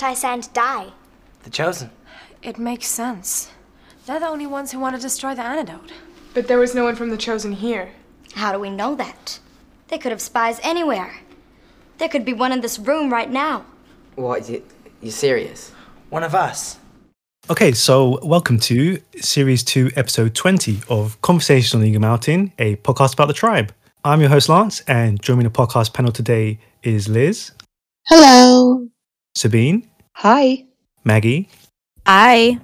would want Tai-San to die? The Chosen. It makes sense. They're the only ones who want to destroy the antidote. But there was no one from the Chosen here. How do we know that? They could have spies anywhere. There could be one in this room right now. What, you, you serious? One of us. Okay, so welcome to Series 2, Episode 20 of Conversations on Eagle Mountain, a podcast about the tribe. I'm your host, Lance, and joining the podcast panel today is Liz, Hello. Sabine, Hi. Maggie, Hi.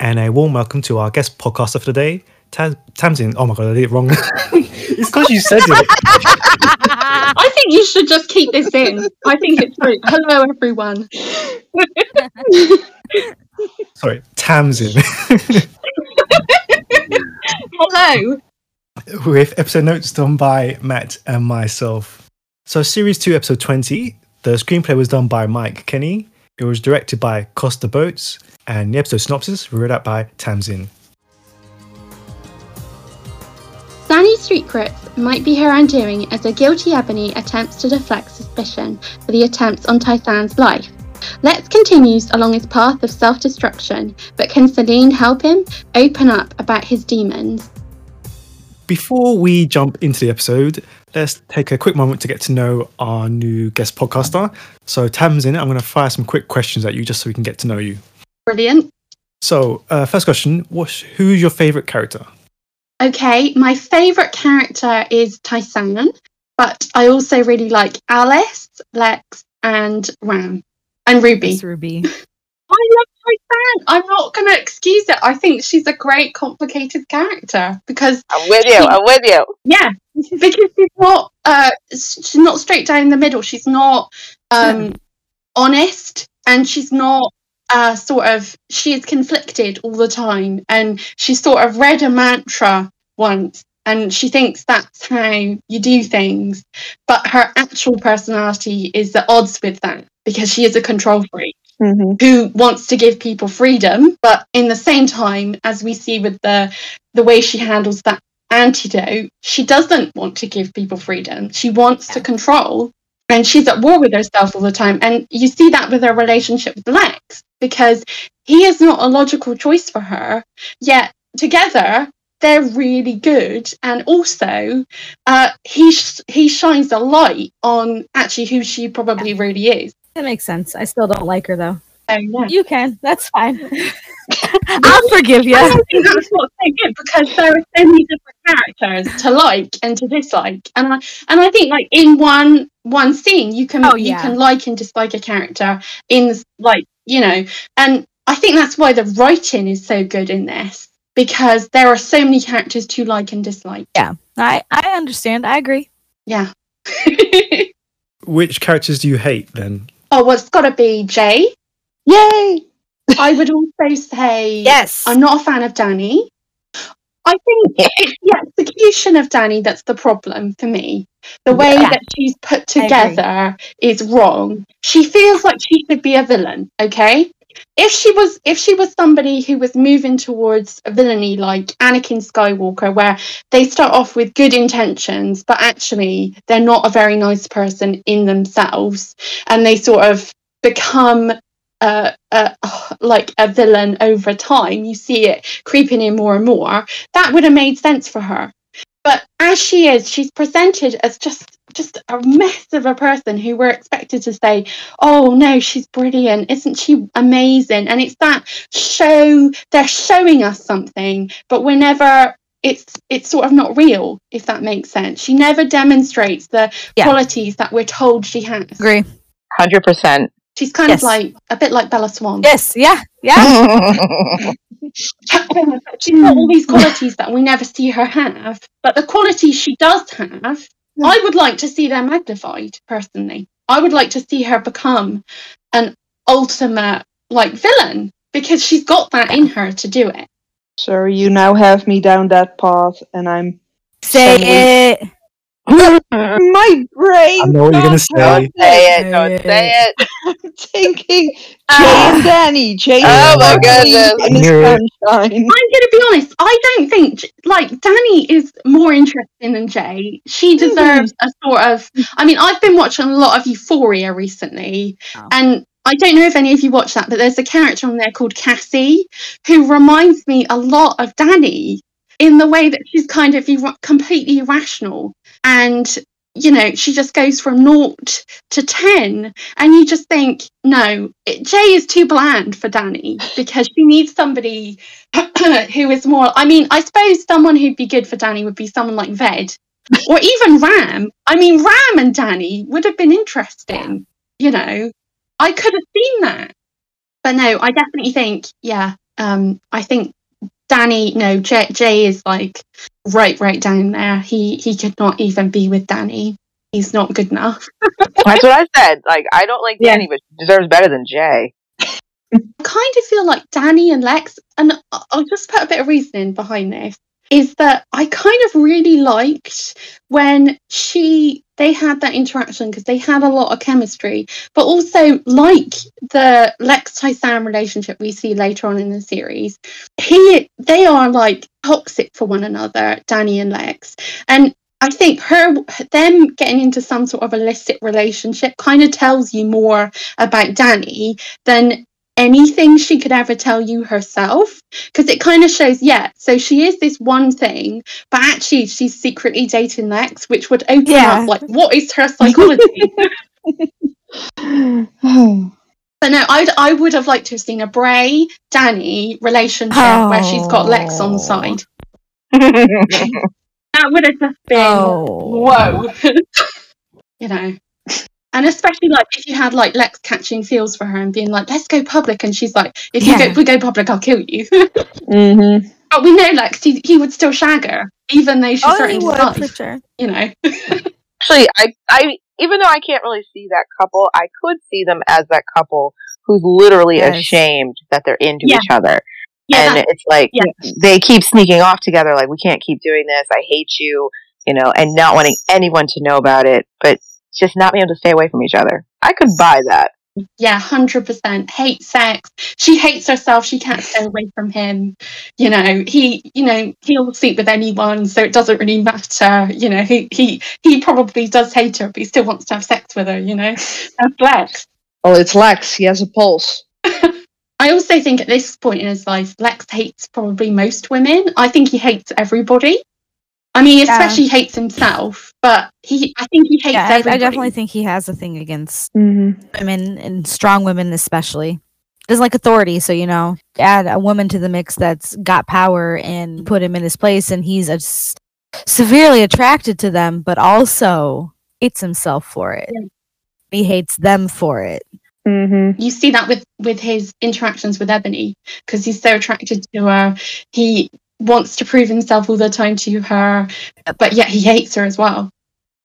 and a warm welcome to our guest podcaster for today, Tam- Tamsin. Oh my god, I did it wrong. it's because you said it. I think you should just keep this in. I think it's true. Hello, everyone. Sorry, Tamsin. Hello. with episode notes done by Matt and myself. So, series two, episode 20, the screenplay was done by Mike Kenny. It was directed by Costa Botes, and the episode synopsis was read out by Tamsin. Danny's secrets might be her undoing as a guilty Ebony attempts to deflect suspicion for the attempts on Tai-San's life. Lex continues along his path of self destruction, but can Salene help him open up about his demons? Before we jump into the episode, let's take a quick moment to get to know our new guest podcaster. So, Tamsin, I'm going to fire some quick questions at you just so we can get to know you. Brilliant. So, uh, first question what's, Who's your favorite character? Okay, my favourite character is Tai-San, but I also really like Alice, Lex, and Ram, and Ruby. Miss Ruby. I love Tai-San. I'm not going to excuse it. I think she's a great, complicated character because I'm with you. I'm with you. yeah, because she's not uh, she's not straight down the middle. She's not um, honest, and she's not uh, sort of she is conflicted all the time, and she sort of read a mantra once. And she thinks that's how you do things, but her actual personality is at odds with that because she is a control freak who wants to give people freedom, but in the same time, as we see with the the way she handles that antidote, she doesn't want to give people freedom. She wants to control, and she's at war with herself all the time. And you see that with her relationship with Lex, because he is not a logical choice for her. Yet together, they're really good, and also uh, he sh- he shines a light on actually who she probably really is. That makes sense. I still don't like her though. So, yeah. You can. That's fine. I'll forgive you. I think that's what's so good because there are so many different characters to like and to dislike, and I and I think like in one one scene you can Oh, you can like and dislike a character in this, like you know, and I think that's why the writing is so good in this because there are so many characters to like and dislike. Yeah, I I understand. I agree. Yeah. Which characters do you hate then? Oh, well, it's got to be Jay. Yay. I would also say Yes. I'm not a fan of Danny. I think it's the execution of Danny that's the problem for me. The way Yeah. that she's put together is wrong. She feels like she should be a villain, okay? If she was if she was somebody who was moving towards a villainy like Anakin Skywalker where they start off with good intentions but actually they're not a very nice person in themselves and they sort of become uh, uh, like a villain over time. You see it creeping in more and more. That would have made sense for her. But as she is, she's presented as just just a mess of a person who we're expected to say, "Oh no, she's brilliant! Isn't she amazing?" And it's that show. They're showing us something, but we're never. It's it's sort of not real, if that makes sense. She never demonstrates the Yeah. qualities that we're told she has. Agree. Hundred percent. She's kind Yes. of like a bit like Bella Swan. Yes. Yeah. Yeah. She's got all these qualities that we never see her have, but the qualities she does have, I would like to see them magnified personally. I would like to see her become an ultimate like villain because she's got that in her to do it. So you now have me down that path, and I'm Say it. my brain. I know what you're going to say. Don't say it. Don't say it. I'm thinking ah. Jay and Danny. Jay Oh and my goodness. and Miss Knew it. Sunshine. I'm going to be honest. I don't think like Danny is more interesting than Jay. She mm-hmm. deserves a sort of. I mean, I've been watching a lot of Euphoria recently, Oh. and I don't know if any of you watch that, but there's a character on there called Cassie who reminds me a lot of Danny in the way that she's kind of ir- completely irrational and you know she just goes from naught to 10 and you just think no it, jay is too bland for danny because she needs somebody who is more i mean i suppose someone who'd be good for danny would be someone like ved or even ram. I mean ram and danny would have been interesting you know. I could have seen that. But no i definitely think yeah um i think danny no jay, jay is like right right down there he he could not even be with danny he's not good enough That's what I said. Like, I don't like Yeah. Danny, but she deserves better than Jay. I kind of feel like Danny and Lex, and I- I'll just put a bit of reasoning behind this, is that I kind of really liked when she they had that interaction because they had a lot of chemistry, but also like the Lex Tai-San relationship we see later on in the series, he they are like toxic for one another, Danny and Lex, and I think her them getting into some sort of illicit relationship kind of tells you more about Danny than anything she could ever tell you herself because it kind of shows yeah so she is this one thing but actually she's secretly dating Lex which would open Yeah. up like what is her psychology but no I'd, I would have liked to have seen a Bray Danny relationship where she's got Lex on Oh. side that would have just been Oh. whoa you know and especially like if you had like Lex catching feels for her and being like, "Let's go public," and she's like, "If you go, if we go public, I'll kill you." Mm-hmm. but we know Lex, he, he would still shag her, even though she's Oh, he his life. sure. You know, Actually, I, I, even though I can't really see that couple, I could see them as that couple who's literally Yes. ashamed that they're into Yeah. each other. yeah, and it's like yeah. they keep sneaking off together like we can't keep doing this i hate you you know and not wanting anyone to know about it but just not being able to stay away from each other i could buy that yeah, hundred percent hate sex. She hates herself. She can't stay away from him. You know, he, you know, he'll sleep with anyone, so it doesn't really matter. You know, he he he probably does hate her, but he still wants to have sex with her. You know, that's Lex. Well, it's Lex. He has a pulse. I also think at this point in his life, Lex hates probably most women. I think he hates everybody. I mean, he Yeah. especially hates himself, but he, I think he hates Yeah, I, I definitely think he has a thing against Mm-hmm. women and strong women, especially. Doesn't like authority, so you know, add a woman to the mix that's got power and put him in his place, and he's a s- severely attracted to them, but also hates himself for it. Yeah. He hates them for it. Mm-hmm. you see that with with his interactions with Ebony because he's so attracted to her. He wants to prove himself all the time to her, but yet he hates her as well.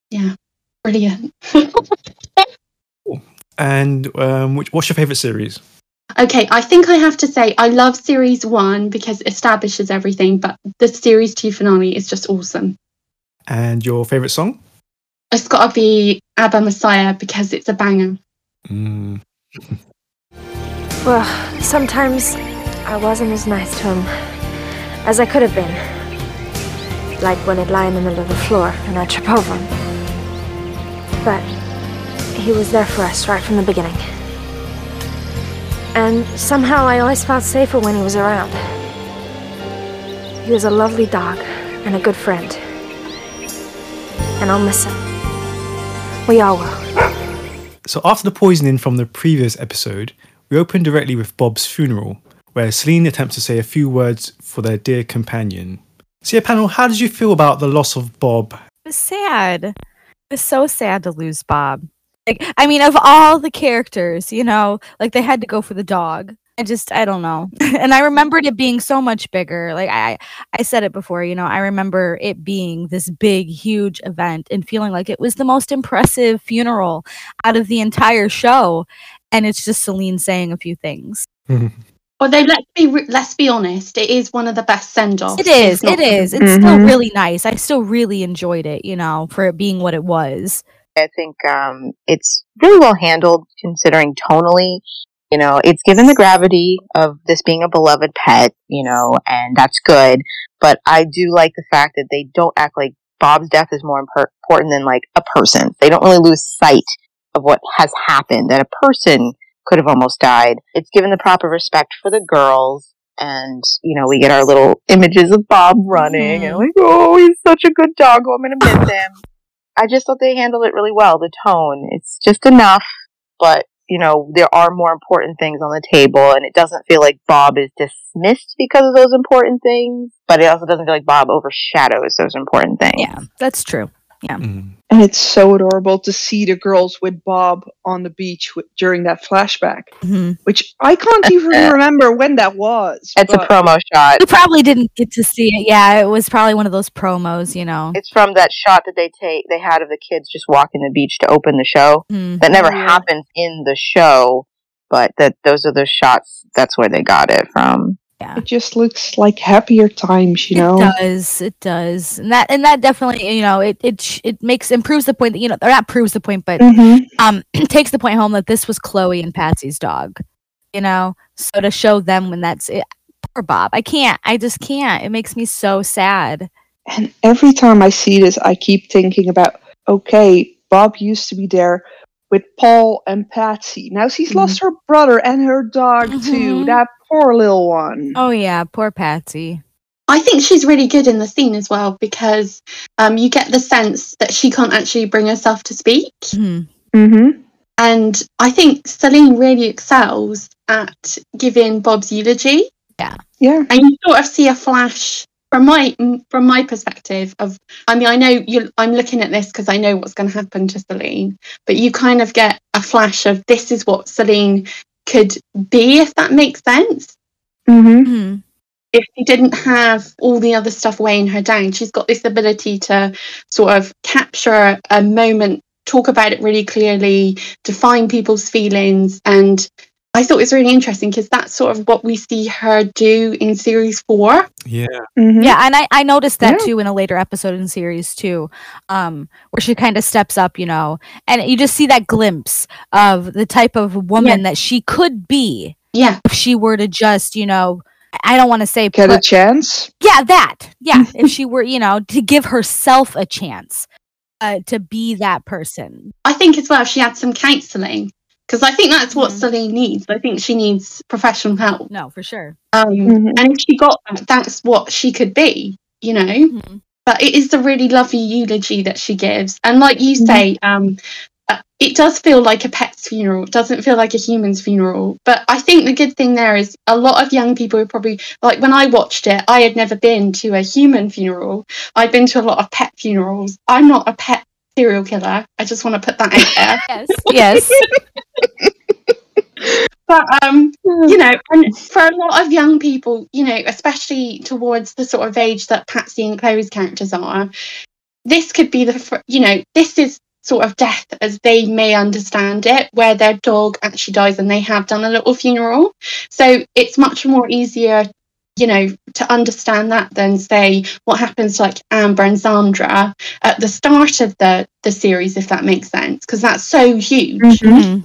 Yeah, brilliant. And um, which, what's your favorite series? okay, I think I have to say I love series one because it establishes everything, but the series two finale is just awesome. And your favorite song? It's got to be Abba Messiah because it's a banger. Mm. Well, sometimes I wasn't as nice to him as I could have been. Like when he'd lie in the middle of the floor and I'd trip over him. But he was there for us right from the beginning. And somehow I always felt safer when he was around. He was a lovely dog and a good friend. And I'll miss him. We all will. So after the poisoning from the previous episode, we open directly with Bob's funeral, where Salene attempts to say a few words for their dear companion. So yeah, panel, how did you feel about the loss of Bob? It was sad. It was so sad to lose Bob. Like, I mean, of all the characters, you know, like they had to go for the dog. I just, I don't know. and I remembered it being so much bigger. Like I, I said it before, you know, I remember it being this big, huge event and feeling like it was the most impressive funeral out of the entire show. And it's just Salene saying a few things. Although let's be let's be honest, it is one of the best send offs. It is. It is. It's still Mhm. really nice. I still really enjoyed it, you know, for it being what it was. i think um, it's really well handled considering tonally you know it's given the gravity of this being a beloved pet you know and that's good but i do like the fact that they don't act like bob's death is more impor- important than like a person they don't really lose sight of what has happened that a person could have almost died. It's given the proper respect for the girls. And, you know, we get our little images of Bob running and mm-hmm. like, oh, he's such a good dog. Oh, I'm going to miss him. I just thought they handled it really well. The tone, it's just enough, but you know, there are more important things on the table and it doesn't feel like Bob is dismissed because of those important things, but it also doesn't feel like Bob overshadows those important things. Yeah, that's true. Yeah. Mm. And it's so adorable to see the girls with Bob on the beach w- during that flashback, Mhm. which I can't even remember when that was. It's a promo shot. We probably didn't get to see it. Yeah, it was probably one of those promos, you know. It's from that shot that they take they had of the kids just walking the beach to open the show. Mhm. That never yeah. happens in the show, but that those are the shots that's where they got it from. It just looks like happier times, you know. It does. It does. And that and that definitely, you know, it it it makes improves the point that you know, or not proves the point, but Mhm. um takes the point home that this was Chloe and Patsy's dog. You know, so to show them when that's it, poor Bob. I can't. I just can't. It makes me so sad. And every time I see this, I keep thinking about okay, Bob used to be there with Paul and Patsy. Now she's lost her brother and her dog too. Mhm. That poor little one. Oh yeah, poor Patsy. I think she's really good in the scene as well because um, you get the sense that she can't actually bring herself to speak. Mhm. Mm-hmm. And I think Salene really excels at giving Bob's eulogy. Yeah. Yeah. And you sort of see a flash from my from my perspective of I mean I know you I'm looking at this because I know what's going to happen to Salene, but you kind of get a flash of this is what Salene could be if that makes sense. Mm-hmm. Mhm. if she didn't have all the other stuff weighing her down, she's got this ability to sort of capture a moment, talk about it really clearly, define people's feelings. And I thought it was really interesting because that's sort of what we see her do in series four. Yeah. Mm-hmm. Yeah, and I, I noticed that Yeah. too in a later episode in series two, um, where she kind of steps up, you know, and you just see that glimpse of the type of woman that she could be Yeah. if she were to just, you know, I don't want to say Get a chance. yeah, that. Yeah, if she were, you know, to give herself a chance uh, to be that person. I think as well, she had some counselling because I think that's what. Salene needs. I think she needs professional help. No, for sure. Um, Mhm. And if she got that, that's what she could be, you know? Mhm. but it is a really lovely eulogy that she gives and like you say um uh, it does feel like a pet's funeral it doesn't feel like a human's funeral but i think the good thing there is a lot of young people who probably like when i watched it i had never been to a human funeral i've been to a lot of pet funerals i'm not a pet serial killer i just want to put that out there Yes. Yes. but um you know and for a lot of young people you know especially towards the sort of age that patsy and chloe's characters are this could be the you know this is sort of death as they may understand it where their dog actually dies and they have done a little funeral so it's much more easier you know to understand that then say what happens to like amber and sandra at the start of the the series if that makes sense because that's so huge Mhm.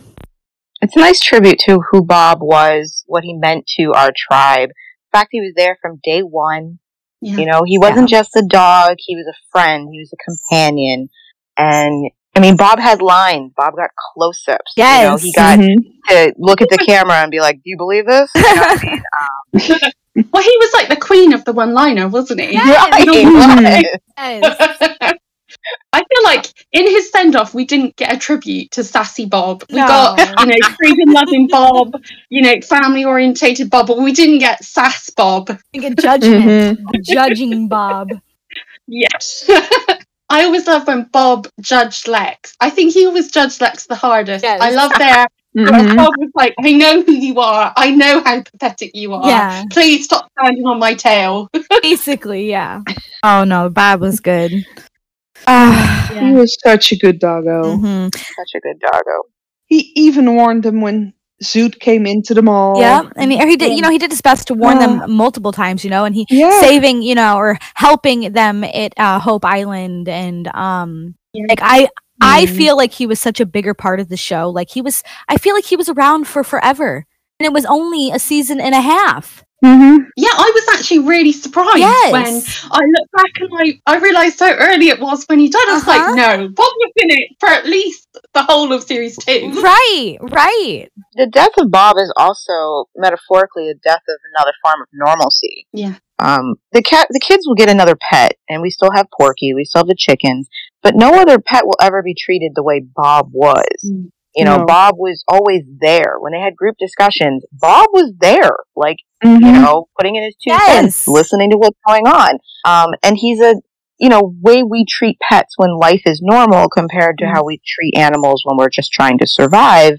It's a nice tribute to who Bob was, what he meant to our tribe. The fact he was there from day one. yeah You know, he wasn't just a dog, he was a friend, he was a companion. And I mean Bob had lines. Bob got close ups. You know, Yes. he got Mhm. to look at the camera and be like, Do you believe this? You know what I mean? Um, Well, he was like the queen of the one liner, wasn't he? right, he was. Yes. I feel like in his send off, we didn't get a tribute to Sassy Bob. We No. got, you know, freedom loving Bob, you know, family orientated Bob, but we didn't get Sass Bob. Think of judgment. Mhm. The judging Bob. Yes. I always love when Bob judged Lex. I think he always judged Lex the hardest. Yes. I love their. Mhm. Bob was like, I know who you are. I know how pathetic you are. Yeah. Please stop standing on my tail. Basically, yeah. Oh no, Bob was good. Ah, He was such a good doggo. mhm. Such a good doggo. He even warned them when Zoot came into the mall. Yeah, I mean, he did. You know, he did his best to warn Yeah. them multiple times. You know, and he Yeah. saving, you know, or helping them at uh, Hope Island, and um, Yeah. like I, I Mhm. feel like he was such a bigger part of the show. Like he was, I feel like he was around for forever, and it was only a season and a half. Mm-hmm. Yeah, I was actually really surprised Yes. when I look back and I, I realised how early it was when he died. I was Uh-huh. like, no, Bob was in it for at least the whole of series two. Right, right. The death of Bob is also metaphorically a death of another form of normalcy. Yeah. Um, the cat, the kids will get another pet, and we still have Porky, we still have the chickens, but no other pet will ever be treated the way Bob was. Mm. You know, No. Bob was always there when they had group discussions. Bob was there, like Mm-hmm. you know, putting in his two Yes. cents, listening to what's going on. Um, and he's a, you know, way we treat pets when life is normal compared to how we treat animals when we're just trying to survive.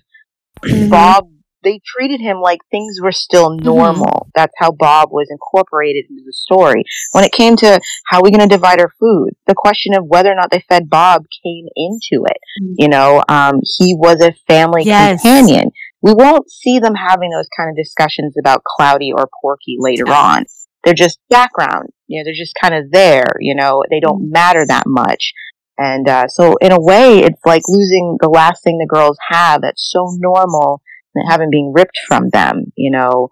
Bob, they treated him like things were still normal. That's how Bob was incorporated into the story. When it came to how are we going to divide our food, the question of whether or not they fed Bob came into it. You know, um, he was a family Yes. companion. We won't see them having those kind of discussions about Cloudy or Porky later on. They're just background. You know, they're just kind of there. You know, they don't matter that much. And uh, so, in a way, it's like losing the last thing the girls have that's so normal having being ripped from them. You know,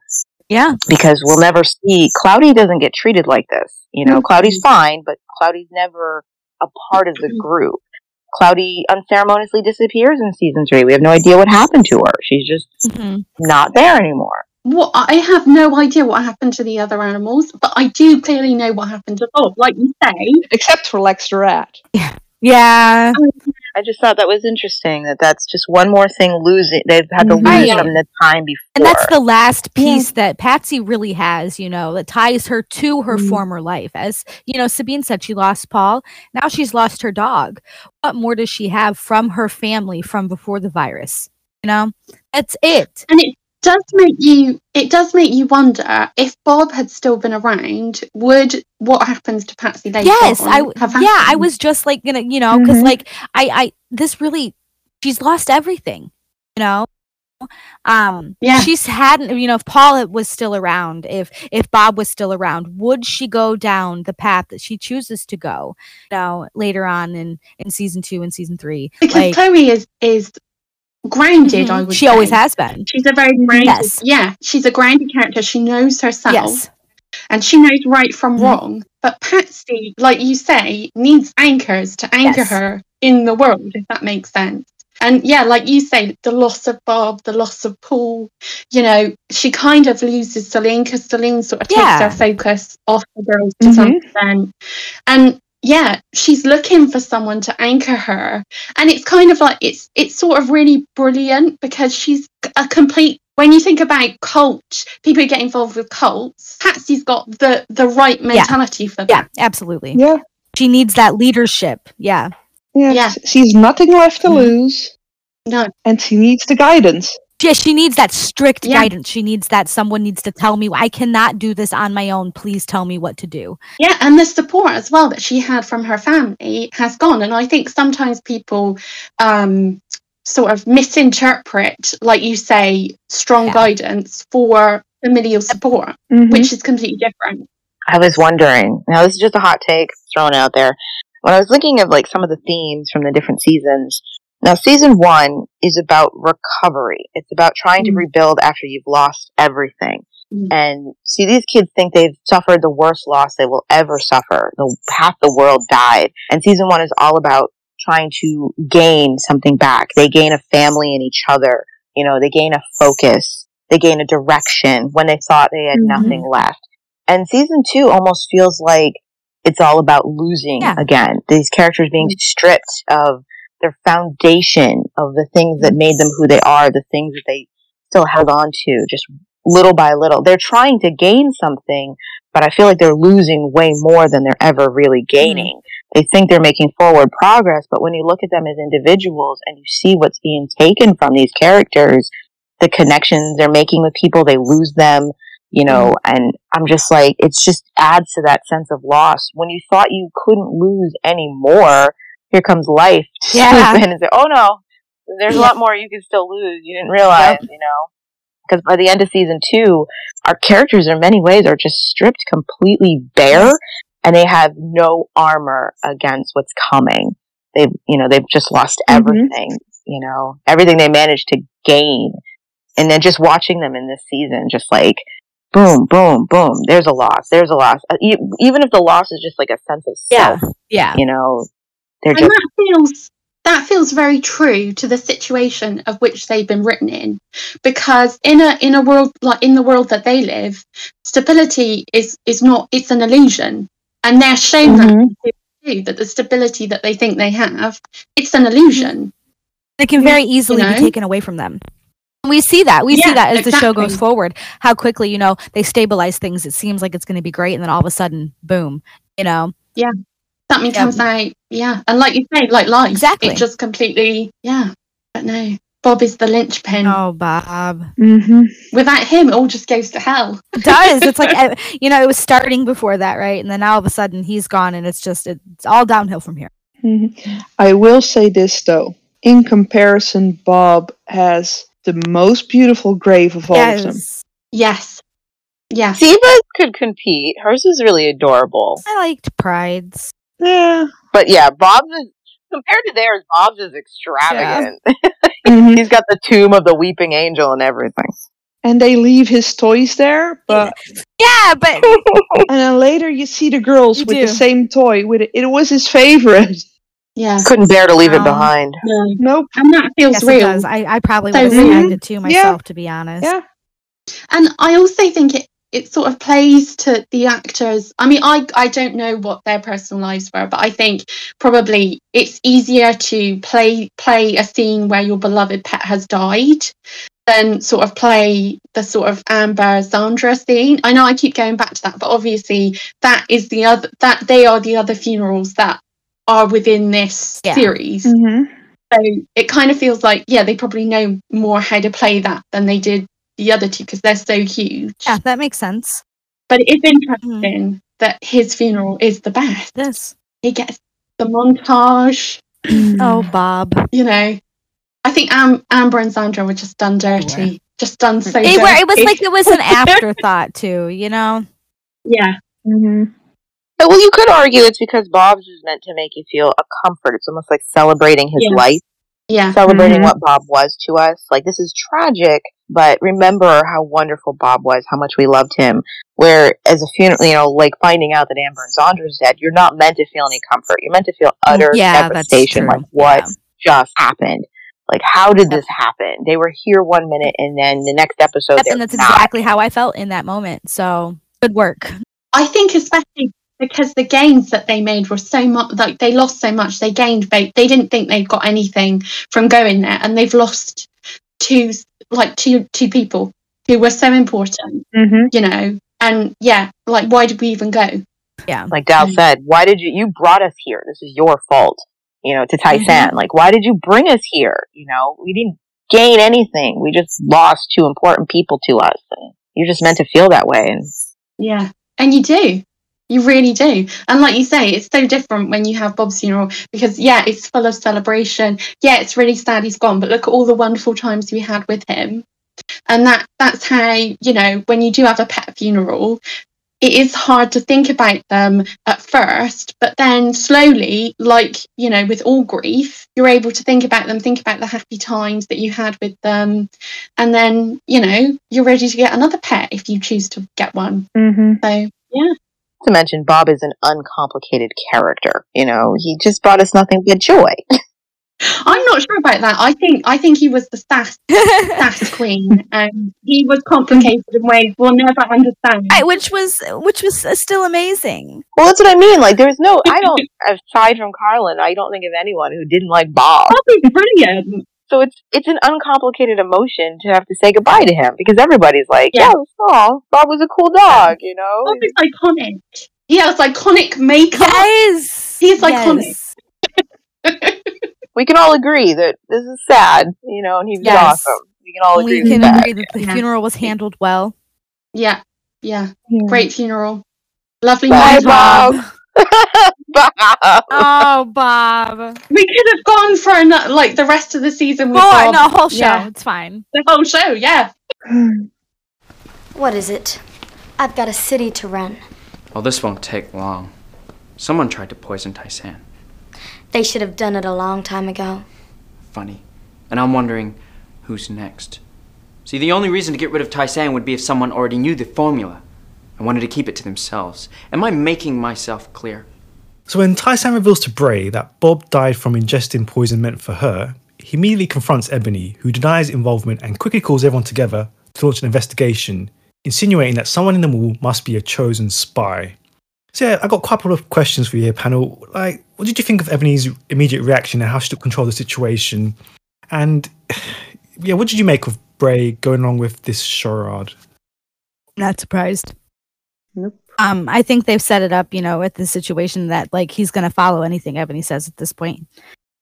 Yeah. because we'll never see Cloudy doesn't get treated like this. You know, Mhm. Cloudy's fine, but Cloudy's never a part of the group. Cloudy unceremoniously disappears in season three. We have no idea what happened to her. She's just Mhm. not there anymore. What I have no idea what happened to the other animals, but I do clearly know what happened to Bob. Like you say, Except for Lex the rat. Yeah. Oh, I just thought that was interesting that that's just one more thing losing. They've had to lose from the time before. And that's the last piece that Patsy really has, you know, that ties her to her mm-hmm. former life. As, you know, Sabine said she lost Paul. Now she's lost her dog. What more does she have from her family from before the virus? You know, that's it. and it does make you it does make you wonder if Bob had still been around, would what happens to Patsy later? yes, on I yeah, I was just like gonna, you know, because Mhm. like I, I, this really, she's lost everything, you know. Um, Yeah. she's hadn't, you know, if Paul was still around, if if Bob was still around, would she go down the path that she chooses to go? You know, later on in in season two and season three, because like Chloe is is grounded. I mhm, would she always has been. She's a very grounded. Yes. Yeah, she's a grounded character. She knows herself. Yes, and she knows right from Mhm. wrong. But Patsy, like you say, needs anchors to anchor Yes. her in the world, if that makes sense. And yeah, like you say, the loss of Bob, the loss of Paul, you know, she kind of loses Salene because Salene sort of Yeah. takes her focus off the girls to some extent. And yeah, she's looking for someone to anchor her. And it's kind of like it's it's sort of really brilliant because she's a complete when you think about cult, people who get involved with cults, Patsy's got the the right mentality for that. yeah, absolutely. Yeah. She needs that leadership. Yeah, Yeah. Yeah. She's nothing left to Mhm. lose. No. And she needs the guidance. Yeah. She needs that strict Yeah. guidance. She needs that someone needs to tell me I cannot do this on my own. Please tell me what to do. Yeah, and the support as well that she had from her family has gone. And I think sometimes people um, sort of misinterpret, like you say, strong Yeah. guidance for familial support, Mhm. which is completely different. I was wondering. Now, this is just a hot take thrown out there. When I was thinking of like some of the themes from the different seasons, now season one is about recovery. It's about trying to Mm. rebuild after you've lost everything. Mm. And see, these kids think they've suffered the worst loss they will ever suffer. The half the world died, and season one is all about trying to gain something back. They gain a family in each other. You know, they gain a focus. They gain a direction when they thought they had Mhm. nothing left. And season two almost feels like it's all about losing Yeah. again. These characters being stripped of their foundation, of the things that made them who they are, the things that they still held on to, just little by little. They're trying to gain something, but I feel like they're losing way more than they're ever really hmm. gaining. They think they're making forward progress, but when you look at them as individuals and you see what's being taken from these characters, the connections they're making with people, they lose them, you hmm. know, and I'm just like, it's just adds to that sense of loss. When you thought you couldn't lose any more, here comes life Yeah. and say, oh no, there's a lot more you can still lose. You didn't realize, you know? Because by the end of season two, our characters in many ways are just stripped completely bare and they have no armor against what's coming. They've, you know, they've just lost Mhm. everything, you know, everything they managed to gain. And then just watching them in this season, just like, boom, boom, boom. There's a loss. There's a loss. Uh, even if the loss is just like a sense of Yeah. self, Yeah. you know, they're and just that feels that feels very true to the situation of which they've been written in because in a in a world like in the world that they live stability is is not it's an illusion and they're shown Mm-hmm. that too that the stability that they think they have it's an illusion It can very easily know? be taken away from them. We see that. We see that as the show goes forward. How quickly, you know, they stabilize things. It seems like it's going to be great, and then all of a sudden, boom. You know. yeah something Yeah. comes out yeah and like you say like life Exactly. it just completely yeah but no bob is the linchpin Oh, Bob. Mm-hmm. without him it all just goes to hell It does. It's like uh, you know, it was starting before that, right? And then all of a sudden, he's gone, and it's just it's all downhill from here. Mhm. I will say this though. In comparison, Bob has the most beautiful grave of all of them. Yes. yes yes Siva could compete. Hers is really adorable. I liked Pride's. Yeah. But yeah, Bob's is compared to theirs, Bob's is extravagant. Mhm. He's got the tomb of the weeping angel and everything. And they leave his toys there, but Yeah, but and then later you see the girls You with do. the same toy. With it, it was his favorite. yeah Couldn't bear to leave it behind. no Nope. and that feels yes, real it does. I, I probably would have real. snagged it too myself, to be honest. Yeah. And I also think it it sort of plays to the actors. I mean, I I don't know what their personal lives were, but I think probably it's easier to play play a scene where your beloved pet has died than sort of play the sort of Amber Sandra scene. I know I keep going back to that, but obviously that is the other that they are the other funerals that are within this Yeah. series. Mm-hmm. So it kind of feels like, yeah, they probably know more how to play that than they did the other two because they're so huge. Yeah, that makes sense. But it is interesting that his funeral is the best. This. He gets the montage, Oh, Bob. you know. I think Am- Amber and Sandra were just done dirty. Just done so It, were, it was like it was an afterthought too, you know. yeah. Mm-hmm. Well, you could argue it's because Bob's is meant to make you feel a comfort. It's almost like celebrating his Yes. life, Yeah. celebrating Mhm. what Bob was to us. Like, this is tragic, but remember how wonderful Bob was, how much we loved him. Where, as a funeral, you know, like finding out that Amber and Sandra's dead, you're not meant to feel any comfort. You're meant to feel utter Mm, Yeah, devastation. Like, what Yeah. just happened? Like, how did this happen? They were here one minute, and then the next episode, Yep, and that's not. exactly how I felt in that moment. So good work. I think especially because the gains that they made were so much like they lost so much they gained but they didn't think they'd got anything from going there and they've lost two like two two people who were so important Mm-hmm. you know and yeah like why did we even go Yeah. like Dal Mm. said, why did you you brought us here? This is your fault. You know, to Tai-San. Mm-hmm. Like, why did you bring us here? You know, we didn't gain anything. We just lost two important people to us. And you're just meant to feel that way. And Yeah. And you do. You really do. And like you say, it's so different when you have Bob's funeral because, yeah, it's full of celebration. Yeah, it's really sad he's gone, but look at all the wonderful times we had with him. And that that's how, you know, when you do have a pet funeral, it is hard to think about them at first, but then slowly, like, you know, with all grief, you're able to think about them, think about the happy times that you had with them. And then, you know, you're ready to get another pet if you choose to get one. Mm-hmm. So, yeah. To mention, Bob is an uncomplicated character. You know, he just brought us nothing but joy. I'm not sure about that. I think I think he was the sass sass queen, and he was complicated in ways we'll never understand. Right, which was which was uh, still amazing. Well, that's what I mean. Like, there's no, I don't, aside from Carlin, I don't think of anyone who didn't like Bob. Bob is brilliant. So it's it's an uncomplicated emotion to have to say goodbye to him because everybody's like, Yeah. yeah, oh, Bob was a cool dog, you know. Bob is iconic. He has iconic makeup. Yes. He's iconic. Yes. we can all agree that this is sad, you know, and he was Yes. awesome. We can all agree We can that. agree that the Yeah. funeral was handled well. Yeah, yeah. Yeah. Great funeral. Lovely Bye, montage. Bob. Bob. Oh, Bob. We could have gone for another, like the rest of the season with Boy, Bob. no, whole show. Yeah. It's fine. The whole show, yeah. What is it? I've got a city to run. Well, this won't take long. Someone tried to poison Tai-San. They should have done it a long time ago. Funny. And I'm wondering who's next. See, the only reason to get rid of Tai-San would be if someone already knew the formula and wanted to keep it to themselves. Am I making myself clear? So when Tai-San reveals to Bray that Bob died from ingesting poison meant for her, he immediately confronts Ebony, who denies involvement and quickly calls everyone together to launch an investigation, insinuating that someone in the mall must be a chosen spy. So yeah, I got quite a couple of questions for you here, panel. Like, what did you think of Ebony's immediate reaction and how she took control of the situation? And yeah, what did you make of Bray going along with this charade? Not surprised. Nope. Um, I think they've set it up, you know, with the situation that like he's gonna follow anything Ebony says at this point.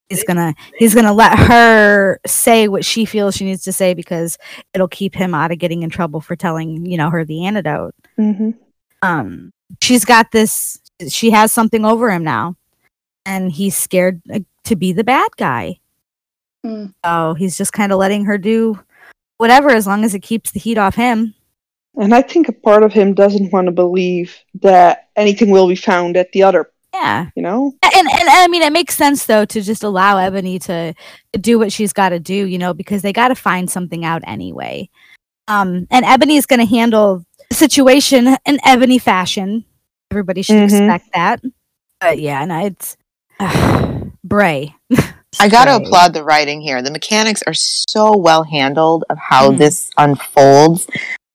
He's gonna he's gonna let her say what she feels she needs to say because it'll keep him out of getting in trouble for telling, you know, her the antidote. Mm-hmm. Um, she's got this. She has something over him now, and he's scared to be the bad guy. Mm. So he's just kind of letting her do whatever as long as it keeps the heat off him. And I think a part of him doesn't want to believe that anything will be found at the other. Yeah. You know? And, and and I mean, it makes sense though to just allow Ebony to, to do what she's got to do, you know, because they got to find something out anyway. Um, and Ebony is going to handle the situation in Ebony fashion. Everybody should Mhm. expect that. But yeah, no, it's Bray. I got to applaud the writing here. The mechanics are so well handled of how Mhm. this unfolds.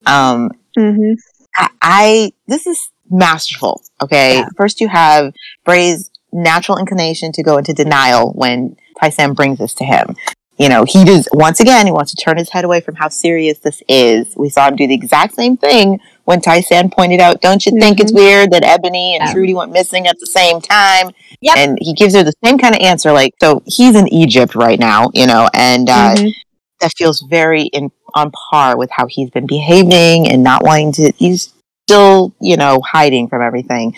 Um, Mm-hmm. I, I this is masterful. Okay, first you have Bray's natural inclination to go into denial when Tai-San brings this to him. You know, he does once again. He wants to turn his head away from how serious this is. We saw him do the exact same thing when Tai-San pointed out, "Don't you think it's weird that Ebony and Yeah. Trudy went missing at the same time?" Yep. And he gives her the same kind of answer. Like, so he's in Egypt right now, you know, and uh, Mhm. that feels very in on par with how he's been behaving and not wanting to. He's still, you know, hiding from everything.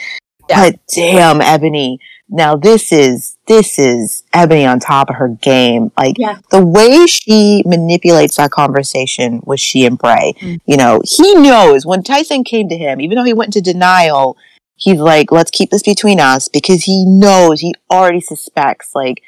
But damn, Ebony. Now this is this is Ebony on top of her game. Like Yeah. the way she manipulates that conversation with she and Bray. Mm. You know, he knows when Tai-San came to him, even though he went into denial, he's like, "Let's keep this between us," because he knows he already suspects. Like,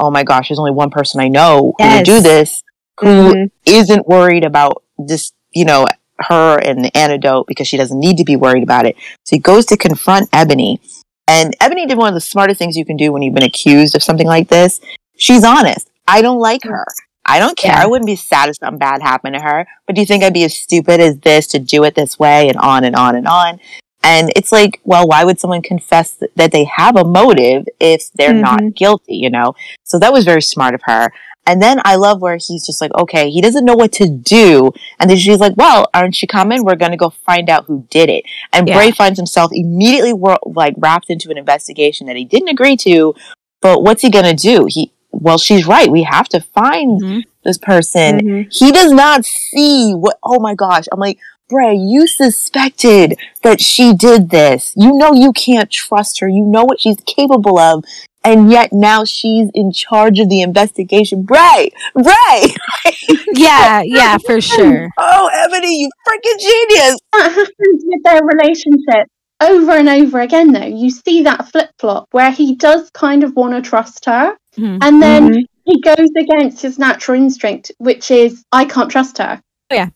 oh my gosh, there's only one person I know who would do this who Mhm. isn't worried about this, you know, her and the antidote because she doesn't need to be worried about it. So he goes to confront Ebony. And Ebony did one of the smartest things you can do when you've been accused of something like this. She's honest. I don't like her. I don't care. Yeah. I wouldn't be sad if something bad happened to her. But do you think I'd be as stupid as this to do it this way and on and on and on? And it's like, well, why would someone confess that they have a motive if they're not guilty, you know? So that was very smart of her. And then I love where he's just like, okay, he doesn't know what to do. And then she's like, well, aren't you coming? We're going to go find out who did it. And Yeah. Bray finds himself immediately wor- like wrapped into an investigation that he didn't agree to. But what's he going to do? He, well, she's right. We have to find Mhm. this person. Mhm. He does not see what, oh my gosh. I'm like, Bray, you suspected that she did this. You know you can't trust her. You know what she's capable of. And yet now she's in charge of the investigation. Bray! Bray! yeah, yeah, for sure. Oh, Ebony, you freaking genius! That happens with their relationship over and over again, though. You see that flip flop where he does kind of want to trust her, Mhm. and then Mhm. he goes against his natural instinct, which is, I can't trust her. Yeah.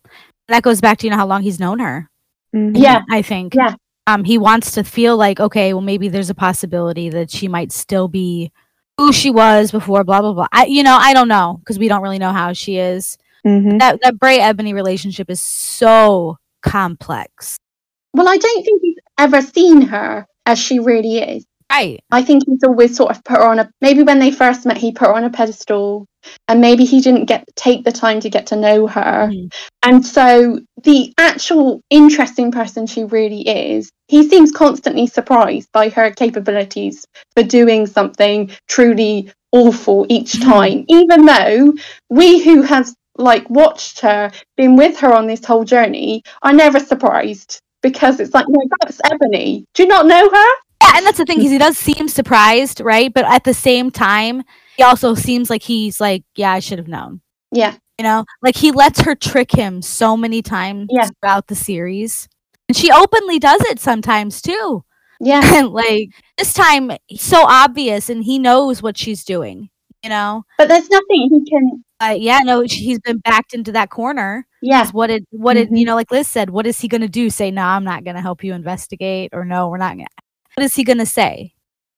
That goes back to you know how long he's known her. Mhm. Yeah. I think. Yeah. Um, he wants to feel like okay, well, maybe there's a possibility that she might still be who she was before. Blah blah blah. I, you know, I don't know because we don't really know how she is. Mhm. That that Bray Ebony relationship is so complex. Well, I don't think he's ever seen her as she really is. Right. I think he's always sort of put her on a maybe when they first met he put her on a pedestal and maybe he didn't get take the time to get to know her. Mhm. And so the actual interesting person she really is, he seems constantly surprised by her capabilities for doing something truly awful each time, even though we who have like watched her, been with her on this whole journey, are never surprised because it's like, no, that's Ebony. Do you not know her? Yeah, and that's the thing he does seem surprised, right? But at the same time, he also seems like he's like, yeah, I should have known. Yeah. You know, like he lets her trick him so many times Yeah. throughout the series. And she openly does it sometimes too. Yeah. And like this time, so obvious and he knows what she's doing, you know? But there's nothing he can But yeah, no, he's been backed into that corner. Yeah. What did what did Mhm. you know? Like Liz said, what is he gonna do? Say, no, I'm not gonna help you investigate, or no, we're not gonna. What is he gonna say?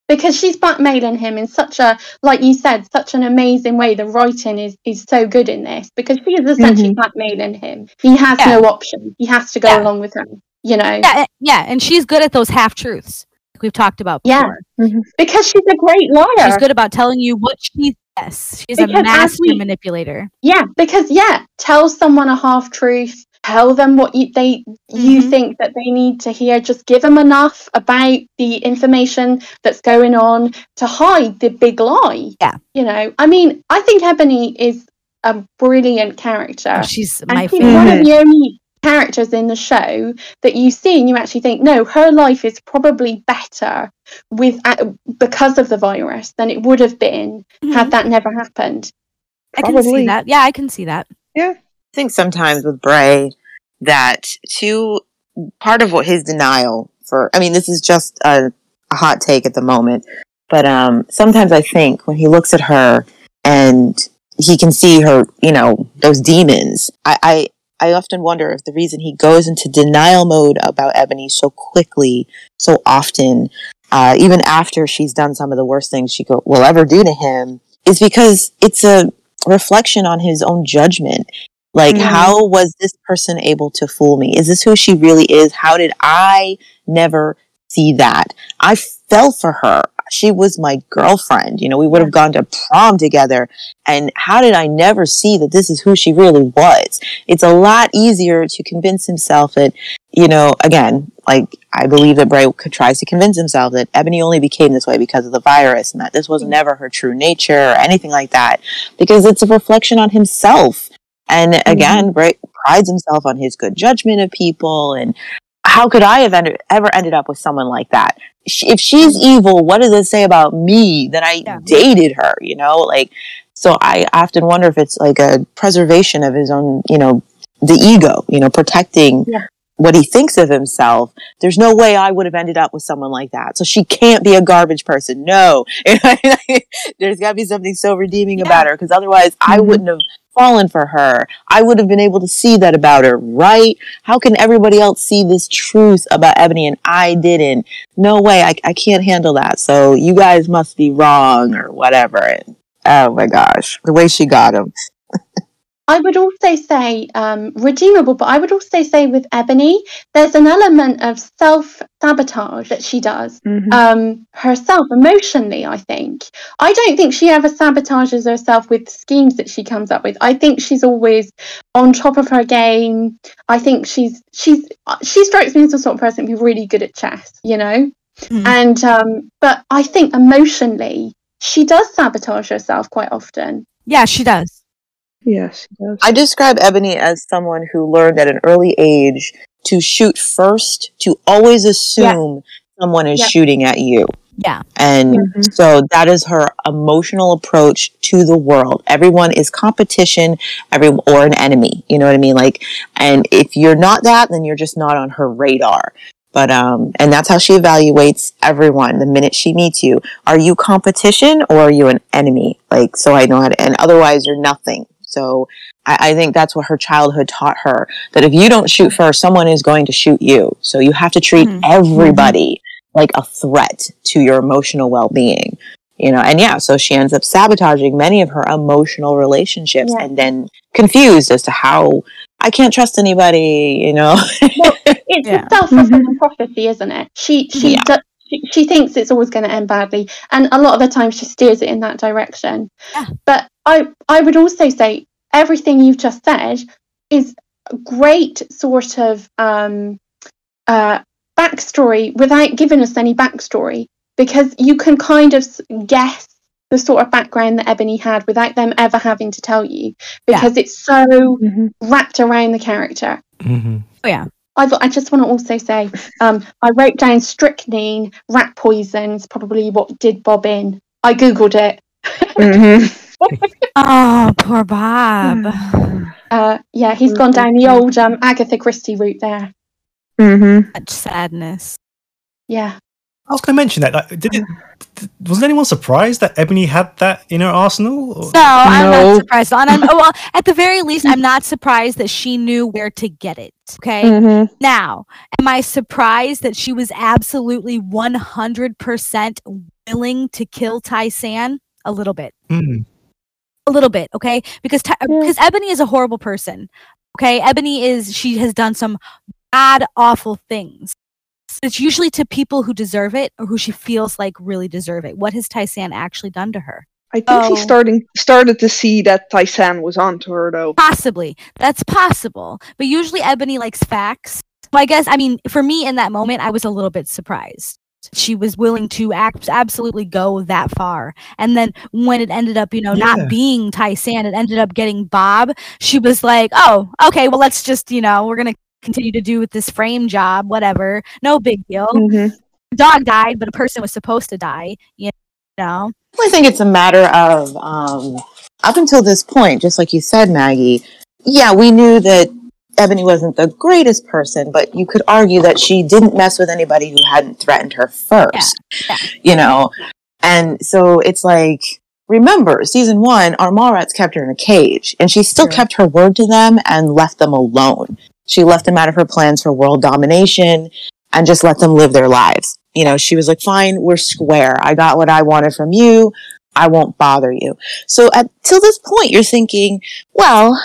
because she's blackmailing him in such a like you said such an amazing way the writing is is so good in this because she is essentially mm-hmm. blackmailing him he has Yeah. no option he has to go Yeah. along with her you know Yeah, yeah, and she's good at those half truths. We've talked about Yeah. before. Mm-hmm. because she's a great liar She's good about telling you what she. Yes, she's Because a as master we- manipulator. yeah because yeah tell someone a half truth tell them what you they you Mhm. think that they need to hear just give them enough about the information that's going on to hide the big lie Yeah. you know i mean i think ebony is a brilliant character Oh, she's and my she's one of the only characters in the show that you see and you actually think no her life is probably better with uh, because of the virus than it would have been had Mhm. that never happened I can see that. Yeah, I can see that. I think sometimes with Bray that to part of what his denial for I mean this is just a, a hot take at the moment but um sometimes I think when he looks at her and he can see her you know those demons I I, I often wonder if the reason he goes into denial mode about Ebony so quickly so often uh, even after she's done some of the worst things she will ever do to him is because it's a reflection on his own judgment like, Mhm. how was this person able to fool me? Is this who she really is? How did I never see that? I fell for her. She was my girlfriend. You know, we would have gone to prom together. And how did I never see that this is who she really was? It's a lot easier to convince himself that, you know, again, like I believe that Bray tries to convince himself that Ebony only became this way because of the virus and that this was never her true nature or anything like that because it's a reflection on himself. And again, mm-hmm. Bray prides himself on his good judgment of people. And how could I have ended, ever ended up with someone like that? If she's mm-hmm. evil, what does it say about me that I dated her? You know, like, so I often wonder if it's like a preservation of his own, you know, the ego, you know, protecting Yeah. What he thinks of himself. There's no way I would have ended up with someone like that. So she can't be a garbage person. No. There's got to be something so redeeming about her because otherwise I mm-hmm. wouldn't have fallen for her. I would have been able to see that about her, right? How can everybody else see this truth about Ebony and I didn't? No way. I, I can't handle that. So you guys must be wrong or whatever. And, oh my gosh. The way she got him. I would also say um, redeemable, but I would also say with Ebony, there's an element of self sabotage that she does um, herself emotionally. I think I don't think she ever sabotages herself with schemes that she comes up with. I think she's always on top of her game. I think she's she's she strikes me as the sort of person who's really good at chess. You know, and um, but I think emotionally she does sabotage herself quite often. Yeah, she does. Yes. I describe Ebony as someone who learned at an early age to shoot first, to always assume someone is Yeah. shooting at you. Yeah. And so that is her emotional approach to the world. Everyone is competition, every or an enemy. You know what I mean? Like, and if you're not that, then you're just not on her radar. But um, and that's how she evaluates everyone the minute she meets you. Are you competition or are you an enemy? Like, so I know how to. And otherwise, you're nothing. So I, I think that's what her childhood taught her. That if you don't shoot first, someone is going to shoot you. So you have to treat mm-hmm. everybody mm-hmm. like a threat to your emotional well-being you know and yeah so she ends up sabotaging many of her emotional relationships Yeah. and then confused as to how i can't trust anybody you know It's a self-fulfilling mm-hmm. prophecy, isn't it? She she, Yeah. do, she she thinks it's always going to end badly, and a lot of the time she steers it in that direction. Yeah. But I I would also say everything you've just said is a great sort of um, uh, backstory without giving us any backstory because you can kind of guess the sort of background that Ebony had without them ever having to tell you because it's so wrapped around the character. Mm-hmm. Oh yeah. I, I just want to also say, um, I wrote down strychnine, rat poisons, probably what did Bob in. I googled it. Oh, poor Bob. Uh, yeah, he's gone down the old um, Agatha Christie route there. Mm-hmm. Such sadness. Yeah. I was going to mention that. Like, did it? th- Was anyone surprised that Ebony had that in her arsenal? Or- No, I'm No. not surprised. And I'm, well, at the very least, I'm not surprised that she knew where to get it. Okay. Mhm. Now, am I surprised that she was absolutely 100% willing to kill Tai-San? A little bit. Mm. A little bit, okay? Because Ty- uh, because Ebony is a horrible person. Okay? Ebony is she has done some bad awful things. It's usually to people who deserve it or who she feels like really deserve it. What has Tai-San actually done to her? I think Oh. she starting started to see that Tai-San was onto her though. Possibly. That's possible. But usually Ebony likes facts. So I guess, I mean, for me in that moment, I was a little bit surprised. She was willing to act, absolutely go that far. And then when it ended up, you know, Yeah. not being Tai-San, it ended up getting Bob. She was like, oh, okay, well, let's just, you know, we're going to continue to do with this frame job, whatever. No big deal. Mhm. Dog died, but a person was supposed to die, you know? I think it's a matter of um, up until this point, just like you said, Maggie. Yeah, we knew that Ebony wasn't the greatest person, but you could argue that she didn't mess with anybody who hadn't threatened her first. yeah. You know, and so it's like. Remember, season one, our Mallrats kept her in a cage, and she still True. kept her word to them and left them alone. She left them out of her plans for world domination and just let them live their lives. You know, she was like, fine, we're square. I got what I wanted from you. I won't bother you. So at till this point, you're thinking, well,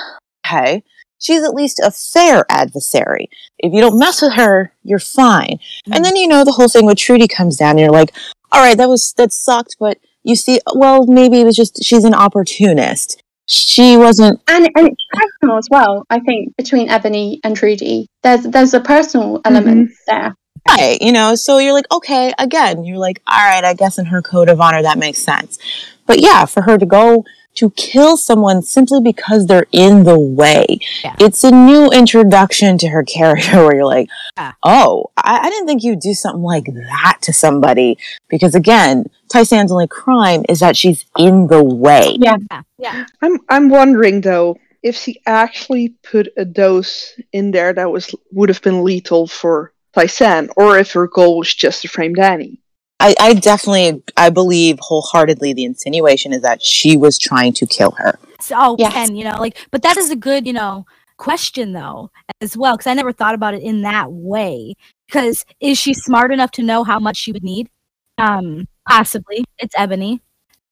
okay, she's at least a fair adversary. If you don't mess with her, you're fine. And hmm. then you know the whole thing with Trudy comes down, and you're like, all right, that was that sucked, but you see, well, maybe it was just she's an opportunist. She wasn't. and and it's personal as well. I think between Ebony and Trudy, there's there's a personal element mm-hmm. there. Right, you know, so you're like, okay, again, you're like, all right, I guess in her code of honor that makes sense. But yeah, for her to go to kill someone simply because they're in the way, Yeah. it's a new introduction to her character where you're like, Yeah. oh, I, I didn't think you'd do something like that to somebody. Because again, Tai-San's only crime is that she's in the way. Yeah, Yeah. Yeah. I'm I'm wondering though if she actually put a dose in there that was would have been lethal for Tai-San, or if her goal was just to frame Danny. I, I definitely, I believe wholeheartedly the insinuation is that she was trying to kill her. So, oh, Yes. Ken, you know, like, but that is a good, you know, question though, as well, because I never thought about it in that way. Because is she smart enough to know how much she would need? Um, possibly. It's Ebony.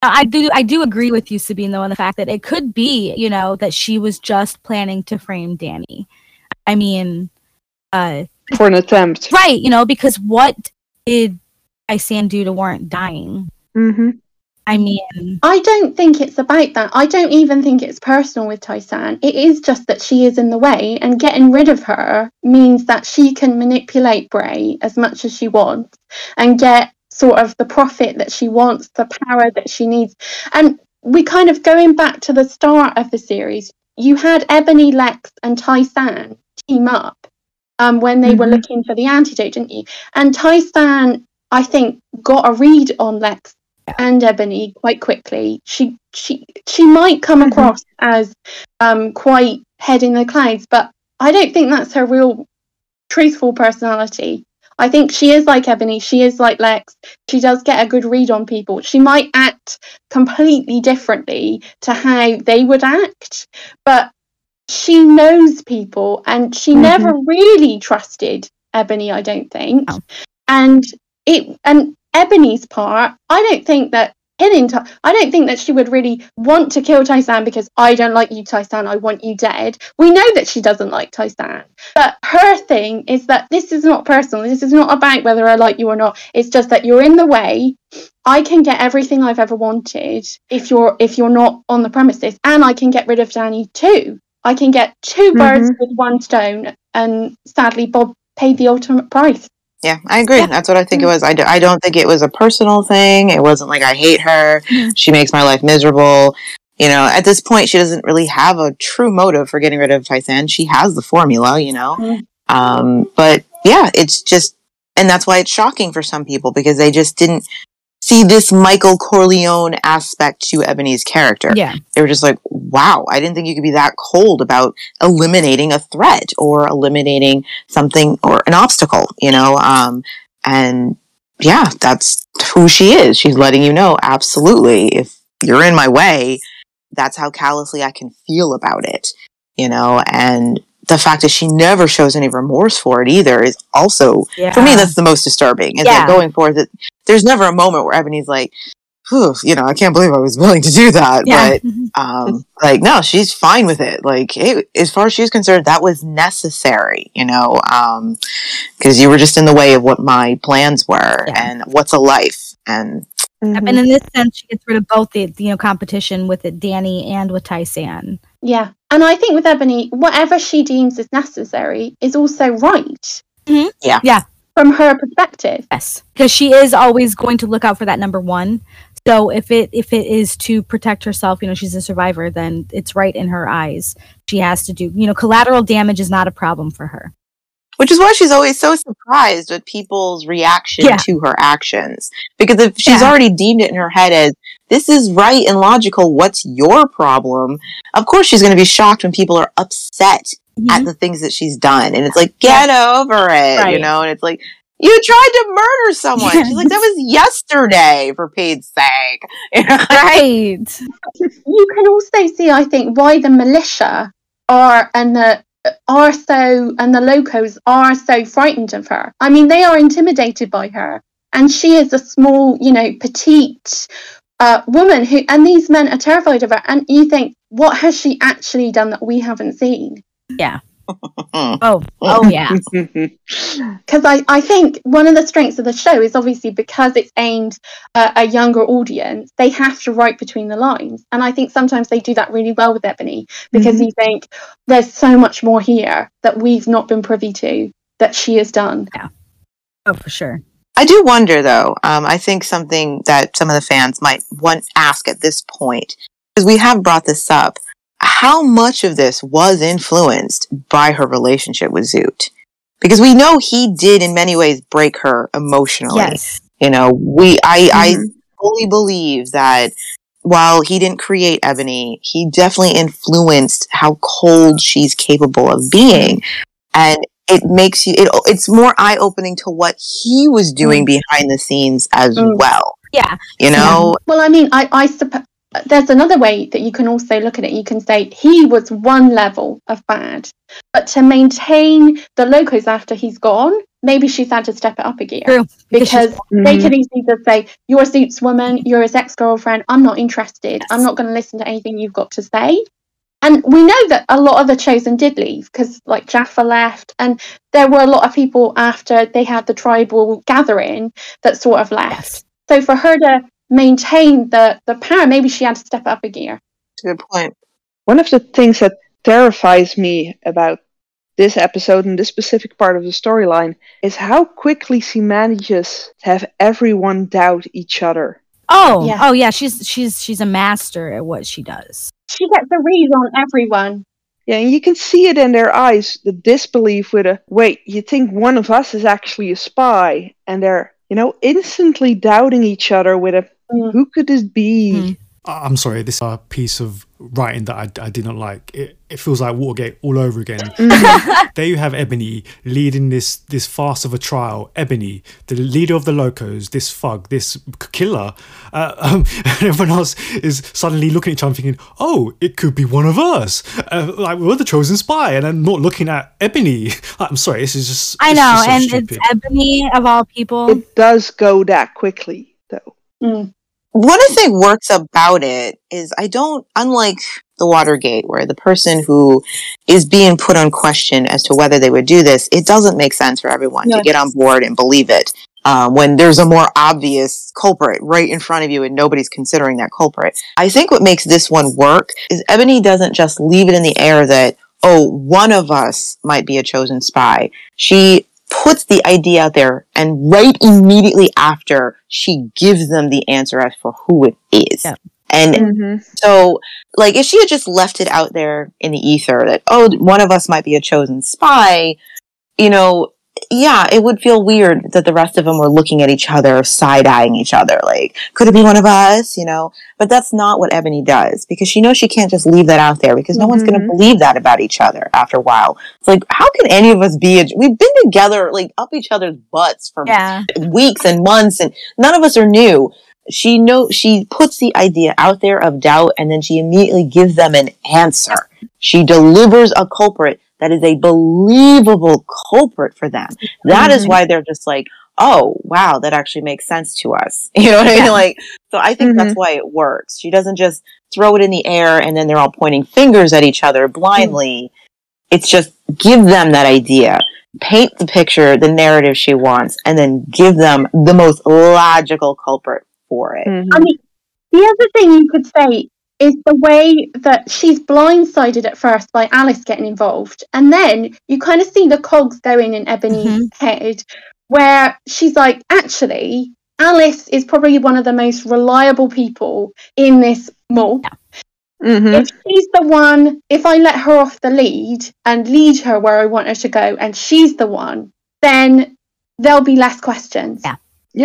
I do, I do agree with you, Sabine, though, on the fact that it could be, you know, that she was just planning to frame Danny. I mean, uh, For an attempt. right, you know, because what did Tai-San do to warrant dying? Mm-hmm. I mean, I don't think it's about that. I don't even think it's personal with Tai-San. It is just that she is in the way, and getting rid of her means that she can manipulate Bray as much as she wants and get sort of the profit that she wants, the power that she needs. And we kind of going back to the start of the series, you had Ebony, Lex, and Tai-San team up um, when they were Mhm. looking for the antidote, didn't you? And Tai-San, I think, got a read on Lex and Ebony quite quickly. She she she might come Mhm. across as um quite head in the clouds, but I don't think that's her real truthful personality. I think she is like Ebony, she is like Lex. She does get a good read on people. She might act completely differently to how they would act, but she knows people and she Mhm. never really trusted Ebony, I don't think. No. And it and Ebony's part, I don't think that killing Ty- I don't think that she would really want to kill Tai-San because I don't like you, Tai-San. I want you dead. We know that she doesn't like Tai-San, but her thing is that this is not personal. This is not about whether I like you or not. It's just that you're in the way. I can get everything I've ever wanted if you're if you're not on the premises, and I can get rid of Danny too. I can get 2 birds mm-hmm. with one stone, and sadly, Bob paid the ultimate price. Yeah, I agree. Yeah. That's what I think it was. I, don't think it was a personal thing. It wasn't like I hate her. She makes my life miserable. You know, at this point, she doesn't really have a true motive for getting rid of Tai-San. She has the formula, you know. Mhm. Um, but yeah, it's just, and that's why it's shocking for some people because they just didn't see this Michael Corleone aspect to Ebony's character. yeah. They were just like, wow, I didn't think you could be that cold about eliminating a threat or eliminating something or an obstacle, you know? Um, and yeah, that's who she is. She's letting you know, absolutely. If you're in my way, that's how callously I can feel about it, you know, and the fact that she never shows any remorse for it either is also for me that's the most disturbing. Is Yeah. that going forward that there's never a moment where Ebony's like, Whew, you know, I can't believe I was willing to do that. Yeah. But um like no, she's fine with it. Like it, as far as she's concerned, that was necessary, you know, um because you were just in the way of what my plans were and what's a life and And in this sense, she gets rid of both the you know competition with it, Danny and with Tai-San. Yeah. And I think with Ebony, whatever she deems is necessary is also right mm-hmm. Yeah. Yeah. from her perspective. Yes, because she is always going to look out for that number one. So if it if it is to protect herself, you know, she's a survivor, then it's right in her eyes. She has to do, you know, collateral damage is not a problem for her. which is why she's always so surprised with people's reaction Yeah. to her actions. Because if she's Yeah. already deemed it in her head as this is right and logical, what's your problem? Of course, she's going to be shocked when people are upset at mm-hmm. the things that she's done, and it's like get over it, you know. And it's like you tried to murder someone. She's like that was yesterday, for Pete's sake. right. You can also see, I think, why the militia are and the are so and the locos are so frightened of her. I mean, they are intimidated by her, and she is a small, you know, petite uh, woman who, and these men are terrified of her. And you think, what has she actually done that we haven't seen? Yeah. oh, oh yeah. because I, I think one of the strengths of the show is obviously because it's aimed at a younger audience they have to write between the lines and i think sometimes they do that really well with ebony because Mhm. you think there's so much more here that we've not been privy to that she has done yeah oh for sure I do wonder though. Um, I think something that some of the fans might want ask at this point, because we have brought this up, how much of this was influenced by her relationship with Zoot? Because we know he did in many ways break her emotionally. Yes. You know, we I I fully believe that while he didn't create Ebony, he definitely influenced how cold she's capable of being. And it makes you it, it's more eye opening to what he was doing behind the scenes as Mm. well. Yeah. You know? well i mean i i suppose there's another way that you can also look at it you can say he was one level of bad but to maintain the locos after he's gone maybe she's had to step it up a gear True. because she's- they Mhm. could easily just say you're a Zoot's woman you're his ex-girlfriend i'm not interested i'm not going to listen to anything you've got to say and we know that a lot of the chosen did leave because like jaffa left and there were a lot of people after they had the tribal gathering that sort of left so for her to maintain the the power maybe she had to step up a gear That's a good point. One of the things that terrifies me about this episode and this specific part of the storyline is how quickly she manages to have everyone doubt each other. Oh, Yeah. oh yeah. She's she's she's a master at what she does. She gets a read on everyone. Yeah, and you can see it in their eyes, the disbelief with a wait, you think one of us is actually a spy, and they're, you know, instantly doubting each other with a mm. who could this be? I- I'm sorry, this uh, piece of writing that I, I did not like. It, it feels like Watergate all over again. there you have Ebony leading this this farce of a trial. Ebony, the leader of the Locos, this thug, this killer. Uh, um, and everyone else is suddenly looking at each other thinking, oh, it could be one of us. Uh, like, we're the chosen spy. And I'm not looking at Ebony. I'm sorry, this is just. I know, just so and stupid. it's Ebony of all people. It does go that quickly, though. One of the things works about it is I don't, unlike the Watergate, where the person who is being put on question as to whether they would do this, it doesn't make sense for everyone to get on board and believe it. Uh, when there's a more obvious culprit right in front of you and nobody's considering that culprit. I think what makes this one work is Ebony doesn't just leave it in the air that, oh, one of us might be a chosen spy. She puts the idea out there and right immediately after she gives them the answer as for who it is. And Mm-hmm. so, like, if she had just left it out there in the ether that, oh, one of us might be a chosen spy, you know, yeah, it would feel weird that the rest of them were looking at each other, side eyeing each other, like, could it be one of us, you know? But that's not what Ebony does because she knows she can't just leave that out there because no one's going to mm-hmm. believe that about each other after a while. It's like, how can any of us be, a, we've been together, like, up each other's butts for Yeah. weeks and months, and none of us are new. She know she puts the idea out there of doubt, and then she immediately gives them an answer. She delivers a culprit that is a believable culprit for them. That is Mhm. why they're just like, oh wow, that actually makes sense to us. You know what I mean? Like, so I think that's mm-hmm. why it works. She doesn't just throw it in the air and then they're all pointing fingers at each other mm-hmm. blindly. It's just give them that idea, paint the picture, the narrative she wants, and then give them the most logical culprit for it. Mm-hmm. I mean, the other thing you could say is the way that she's blindsided at first by Alice getting involved, and then you kind of see the cogs going in Ebony's mm-hmm. head, where she's like, actually, Alice is probably one of the most reliable people in this mall. Mm-hmm. If she's the one, if I let her off the lead and lead her where I want her to go, and she's the one, then there'll be less questions. Yeah.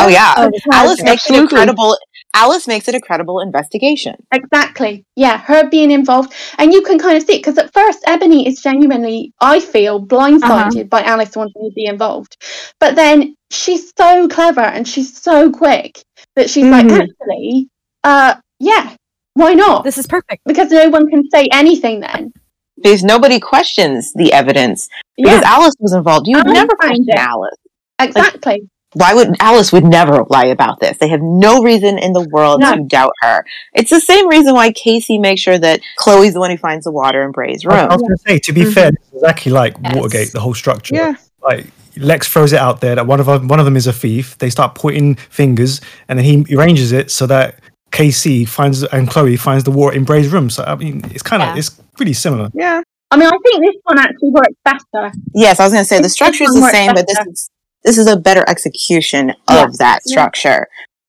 Oh yeah, Oh, Alice makes an a absolutely. credible. Alice makes it a credible investigation. Exactly. Yeah, her being involved. And you can kind of see it because at first, Ebony is genuinely, I feel, blindsided by Alice wanting to be involved. But then she's so clever and she's so quick that she's like, Mhm. actually, uh, yeah, why not? This is perfect. Because no one can say anything then. Because nobody questions the evidence. Because Yeah. Alice was involved. You would never finds question. Alice. Exactly. Why would Alice would never lie about this? They have no reason in the world No. to doubt her. It's the same reason why KC makes sure that Chloe's the one who finds the water in Bray's room. I was going to say, to be mm-hmm. fair, exactly like Watergate, the whole structure. Yeah. Like Lex throws it out there that one of them, one of them is a thief. They start pointing fingers, and then he arranges it so that KC finds and Chloe finds the water in Bray's room. So I mean, it's kind of it's pretty similar. Yeah. I mean, I think this one actually works better. Yes, I was going to say the structure is the one works same, but this is this is a better execution of Yeah. that Yeah. structure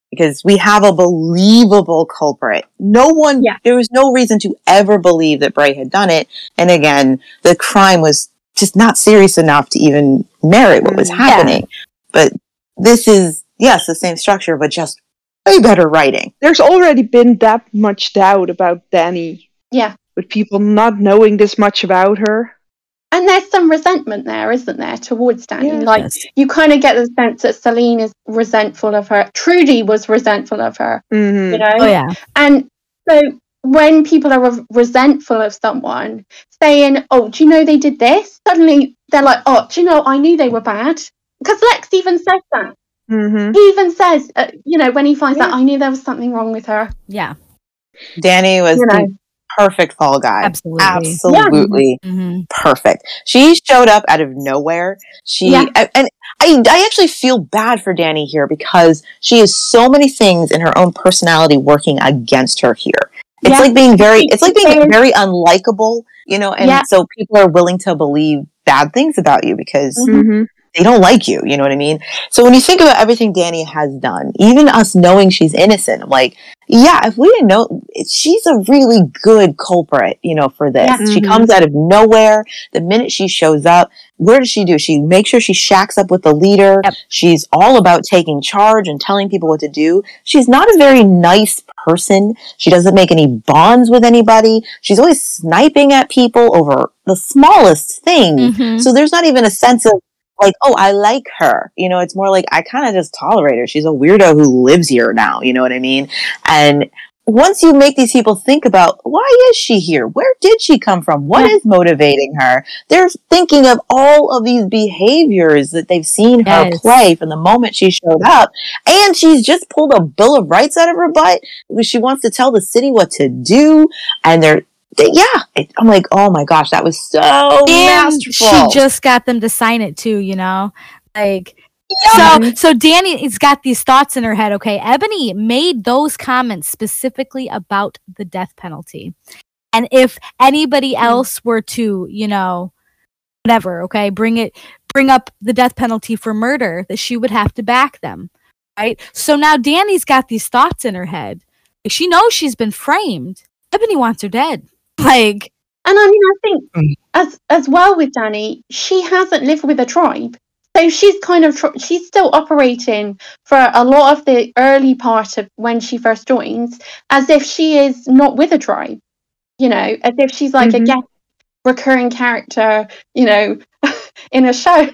because we have a believable culprit. No one, there was no reason to ever believe that Bray had done it. And again, the crime was just not serious enough to even merit what was Mm, happening. But this is yes, the same structure, but just way better writing. There's already been that much doubt about Danny. Yeah. With people not knowing this much about her. And there's some resentment there, isn't there, towards Danny? Yeah. like you kind of get the sense that Salene is resentful of her. Trudy was resentful of her. Mm-hmm. You know? Oh, yeah. And so when people are re- resentful of someone, saying, "Oh, do you know they did this?" Suddenly they're like, "Oh, do you know I knew they were bad." Because Lex even says that. Mm-hmm. He even says, uh, you know, when he finds out, I knew there was something wrong with her. Yeah. Danny was You know. Perfect fall guy. Absolutely. Absolutely Mhm. perfect. She showed up out of nowhere. She Yeah. and, and I I actually feel bad for Danny here because she has so many things in her own personality working against her here. It's Yeah. like being very it's like being very unlikable, you know, and Yeah. so people are willing to believe bad things about you because Mm-hmm. They don't like you, you know what I mean? So when you think about everything Danny has done, even us knowing she's innocent, I'm like, yeah, if we didn't know, she's a really good culprit, you know, for this. Yeah. She Mhm. comes out of nowhere. The minute she shows up, where does she do? She makes sure she shacks up with the leader. She's all about taking charge and telling people what to do. She's not a very nice person. She doesn't make any bonds with anybody. She's always sniping at people over the smallest thing. Mhm. So there's not even a sense of like, oh, I like her. You know, it's more like I kind of just tolerate her. She's a weirdo who lives here now. You know what I mean? And once you make these people think about why is she here? Where did she come from? What is motivating her? They're thinking of all of these behaviors that they've seen her Yes. play from the moment she showed up. And she's just pulled a bill of rights out of her butt. She wants to tell the city what to do. And they're, they, yeah, I'm like, oh my gosh, that was so and masterful. she just got them to sign it too, you know? Like Yeah. so so Danny has got these thoughts in her head. Okay, Ebony made those comments specifically about the death penalty. And if anybody hmm. else were to, you know, whatever, okay, bring it bring up the death penalty for murder, that she would have to back them. Right? So now Danny's got these thoughts in her head. She knows she's been framed. Ebony wants her dead. Like And I mean, I think as as well with Danny, she hasn't lived with a tribe. So she's kind of tr- she's still operating for a lot of the early part of when she first joins as if she is not with a tribe, you know, as if she's like Mhm. a guest recurring character, you know, in a show.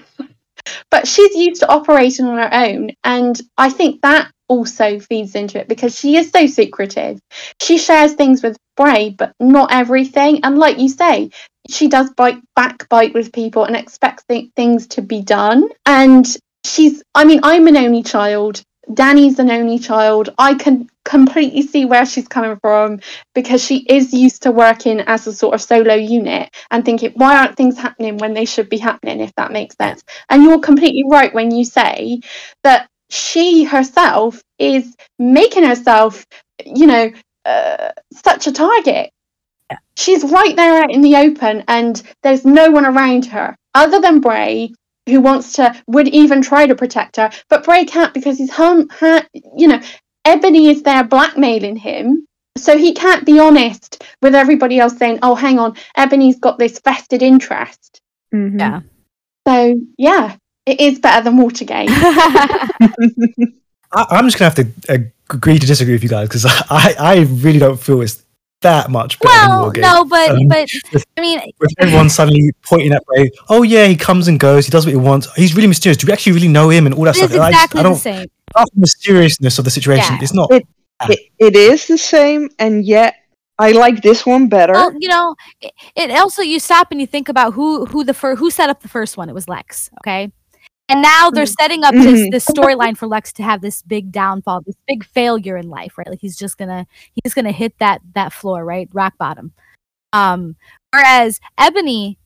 But she's used to operating on her own, and I think that also feeds into it because she is so secretive. She shares things with Bray, but not everything. And like you say, she does bite backbite with people and expects th- things to be done. And she's, I mean, I'm an only child. Danny's an only child. I can completely see where she's coming from because she is used to working as a sort of solo unit and thinking, why aren't things happening when they should be happening, if that makes sense. And you're completely right when you say that she herself is making herself, you know, uh, such a target. She's right there out in the open, and there's no one around her other than Bray, who wants to would even try to protect her, but Bray can't because he's hum, ha, you know, Ebony is there blackmailing him. So he can't be honest with everybody else saying, "Oh, hang on, Ebony's got this vested interest." Yeah. So yeah, it is better than Watergate. I, I'm just gonna have to agree to disagree with you guys because I, I really don't feel it's that much better well, Wargame. no, but Um, but with, I mean, with everyone suddenly pointing at Ray, oh yeah, he comes and goes, he does what he wants, he's really mysterious. Do we actually really know him and all that stuff? is And I just- exactly I the don't, same. apart from the seriousness of the situation, Yeah. it's not. It, it, it is the same, and yet I like this one better. Well, you know, it, it also you stop and you think about who who the fir- who set up the first one. It was Lex, okay, and now they're setting up this Mhm. this storyline for Lex to have this big downfall, this big failure in life, right? Like he's just gonna he's gonna hit that that floor, right, rock bottom. Um, whereas Ebony,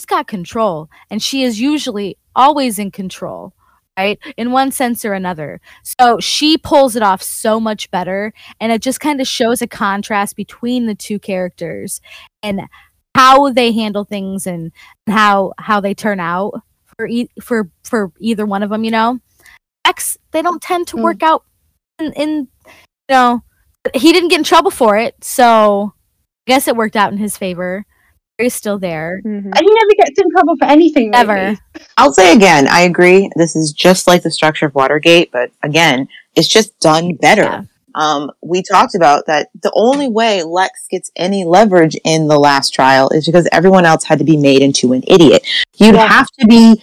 she's got control, and she is usually always in control. Right, in one sense or another. So she pulls it off so much better, and it just kind of shows a contrast between the two characters and how they handle things and how how they turn out e- for for either one of them. You know, X they don't tend to hmm. work out in, in you know he didn't get in trouble for it, so I guess it worked out in his favor. He's still there. Mm-hmm. And he never gets in trouble for anything. Ever. really. I'll say again, I agree. This is just like the structure of Watergate, but again, it's just done better. Um, we talked about that the only way Lex gets any leverage in the last trial is because everyone else had to be made into an idiot. You'd have to be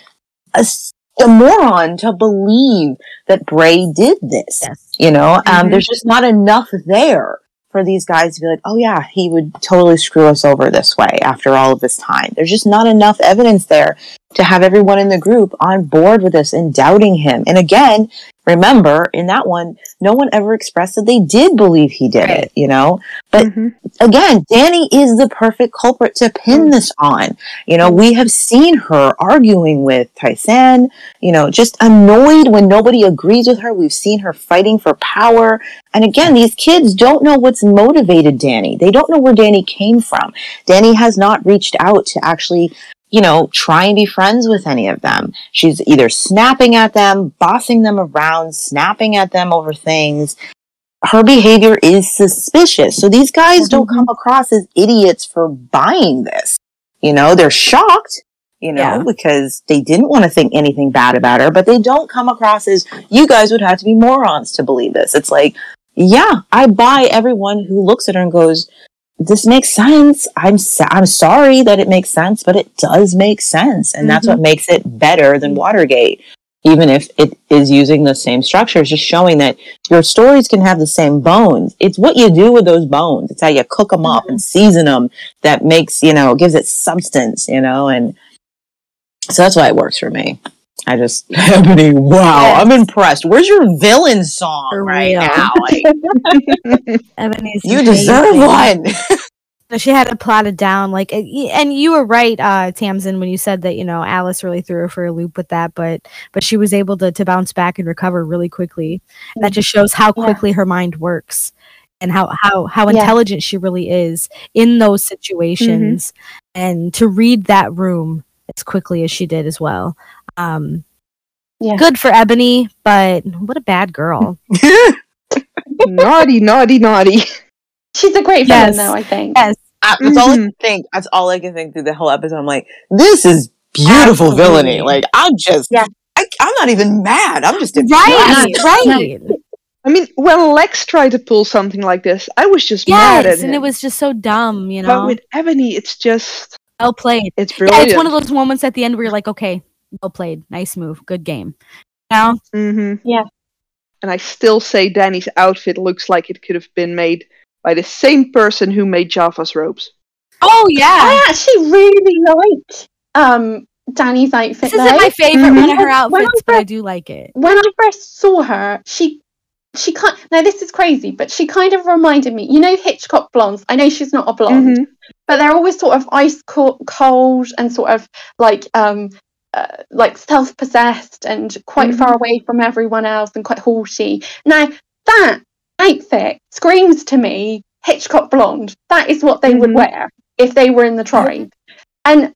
a moron to believe that Bray did this. You know, um, Mm-hmm. Mhm. there's just not enough there for these guys to be like, oh yeah, he would totally screw us over this way after all of this time. There's just not enough evidence there to have everyone in the group on board with this and doubting him. And again, remember in that one, no one ever expressed that they did believe he did it, you know? But mm-hmm. again, Danny is the perfect culprit to pin mm-hmm. this on. You know, we have seen her arguing with Tai-San, you know, just annoyed when nobody agrees with her. We've seen her fighting for power. And again, these kids don't know what's motivated Danny. They don't know where Danny came from. Danny has not reached out to actually you know, try and be friends with any of them. She's either snapping at them, bossing them around, snapping at them over things. Her behavior is suspicious. So these guys mm-hmm. don't come across as idiots for buying this. You know, they're shocked, you know, because they didn't want to think anything bad about her, but they don't come across as you guys would have to be morons to believe this. It's like, yeah, I buy everyone who looks at her and goes, this makes sense. I'm sa- I'm sorry that it makes sense, but it does make sense, and that's what mm-hmm. makes it better than Watergate. Even if it is using the same structures, just showing that your stories can have the same bones. It's what you do with those bones. It's how you cook them up and mm-hmm. season them that makes you know gives it substance. You know, and so that's why it works for me. I just Ebony, wow, I'm impressed. Where's your villain song right real. now? Like, you deserve one. So she had it plotted down, like, and you were right, uh, Tamsin, when you said that you know Alice really threw her for a loop with that, but but she was able to to bounce back and recover really quickly. That just shows how Yeah. quickly her mind works and how how how Yeah. intelligent she really is in those situations, and to read that room as quickly as she did as well. Um, Yeah. good for Ebony, but what a bad girl. naughty, naughty, naughty. She's a great villain, though. I think. yes, I, that's all I Mhm. can think. That's all I can think through the whole episode. I'm like, this is beautiful Absolutely. villainy. Like, I'm just Yeah. I, I'm not even mad. I'm just Right, impressed. right. I mean, when Lex tried to pull something like this, I was just mad at Yes, him. and it was just so dumb, you know. But with Ebony, it's just well played. it's Yeah, it's one of those moments at the end where you're like, okay, well played, nice move, good game. Now, Mm-hmm. Yeah. And I still say Danny's outfit looks like it could have been made by the same person who made Jaffa's robes. oh yeah, I actually really like um Danny's outfit. this isn't though. my favorite one of her When I outfits, but I do like it. when I first saw her, she she kind now this is crazy, but she kind of reminded me. You know Hitchcock blondes. I know she's not a blonde, Mhm. but they're always sort of ice cold and sort of like um uh, like self-possessed and quite far away from everyone else and quite haughty. Now that outfit screams to me Hitchcock blonde. That is what they would wear if they were in the tribe. And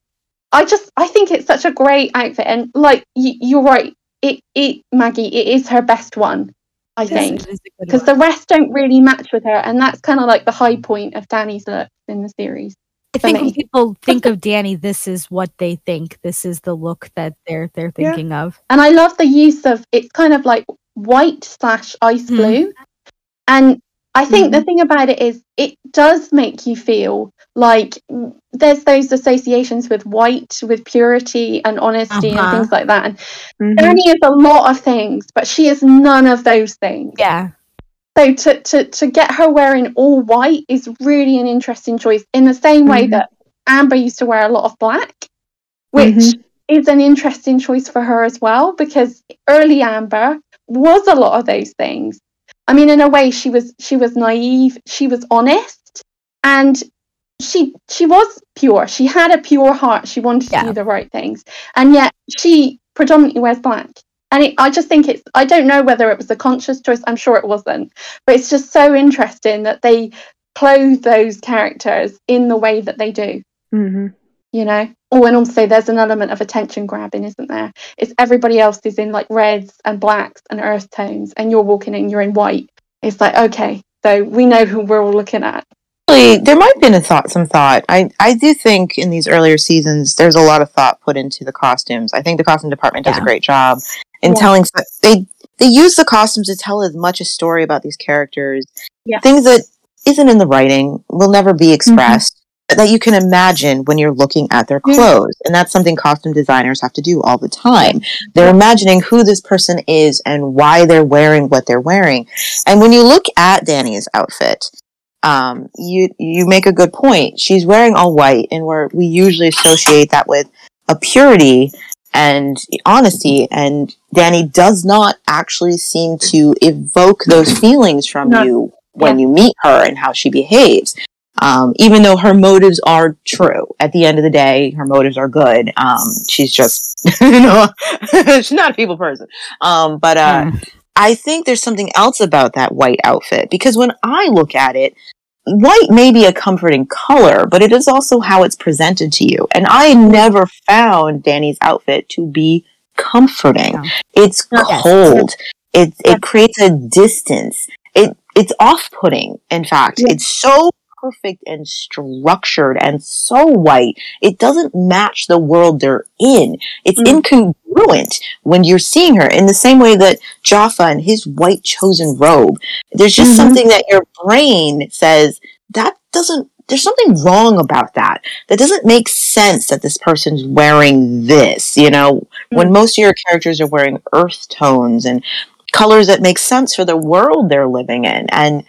I just I think it's such a great outfit and like y- you're right. It it Maggie it is her best one. I think it is a good because the rest don't really match with her and that's kind of like the high point of Danny's look in the series. I think when people think of Danny, this is what they think. This is the look that they're they're Yeah. thinking of. And I love the use of it's kind of like white slash ice Mhm. blue. And I think the thing about it is it does make you feel like mm, there's those associations with white, with purity and honesty Uh-huh. and things like that. And Mhm. Danny is a lot of things, but she is none of those things. Yeah, So to, to, to get her wearing all white is really an interesting choice in the same way Mhm. that Amber used to wear a lot of black, which Mhm. is an interesting choice for her as well because early Amber was a lot of those things. I mean, in a way, she was she was naive, she was honest, and she she was pure. She had a pure heart. She wanted to do the right things, and yet she predominantly wears black. And it, I just think it's I don't know whether it was a conscious choice. I'm sure it wasn't, but it's just so interesting that they clothe those characters in the way that they do Mhm. You know oh and also there's an element of attention grabbing isn't there it's everybody else is in like reds and blacks and earth tones and you're walking in you're in white it's like okay so we know who we're all looking at there might have been a thought, some thought. I, I do think in these earlier seasons, there's a lot of thought put into the costumes. I think the costume department does a great job in Yeah. telling. They they use the costumes to tell as much a story about these characters. Yeah. Things that isn't in the writing will never be mm-hmm. expressed, but that you can imagine when you're looking at their clothes, and that's something costume designers have to do all the time. They're imagining who this person is and why they're wearing what they're wearing. And when you look at Danny's outfit, um, you you make a good point. She's wearing all white, and where we usually associate that with a purity and honesty, and Danny does not actually seem to evoke those feelings from No. you when you meet her and how she behaves. Um, even though her motives are true, at the end of the day, her motives are good. Um, she's just, you know, she's not a people person. Um, but uh, I think there's something else about that white outfit because when I look at it, white may be a comforting color, but it is also how it's presented to you. And I never found Danny's outfit to be comforting. No. It's cold. It it creates a distance. It it's off-putting. In fact, it's so perfect and structured and so white. It doesn't match the world they're in. It's Mm. incongruent when you're seeing her in the same way that Jaffa and his white chosen robe. There's just Mhm. something that your brain says that doesn't there's something wrong about that. That doesn't make sense that this person's wearing this, you know, when most of your characters are wearing earth tones and colors that make sense for the world they're living in. And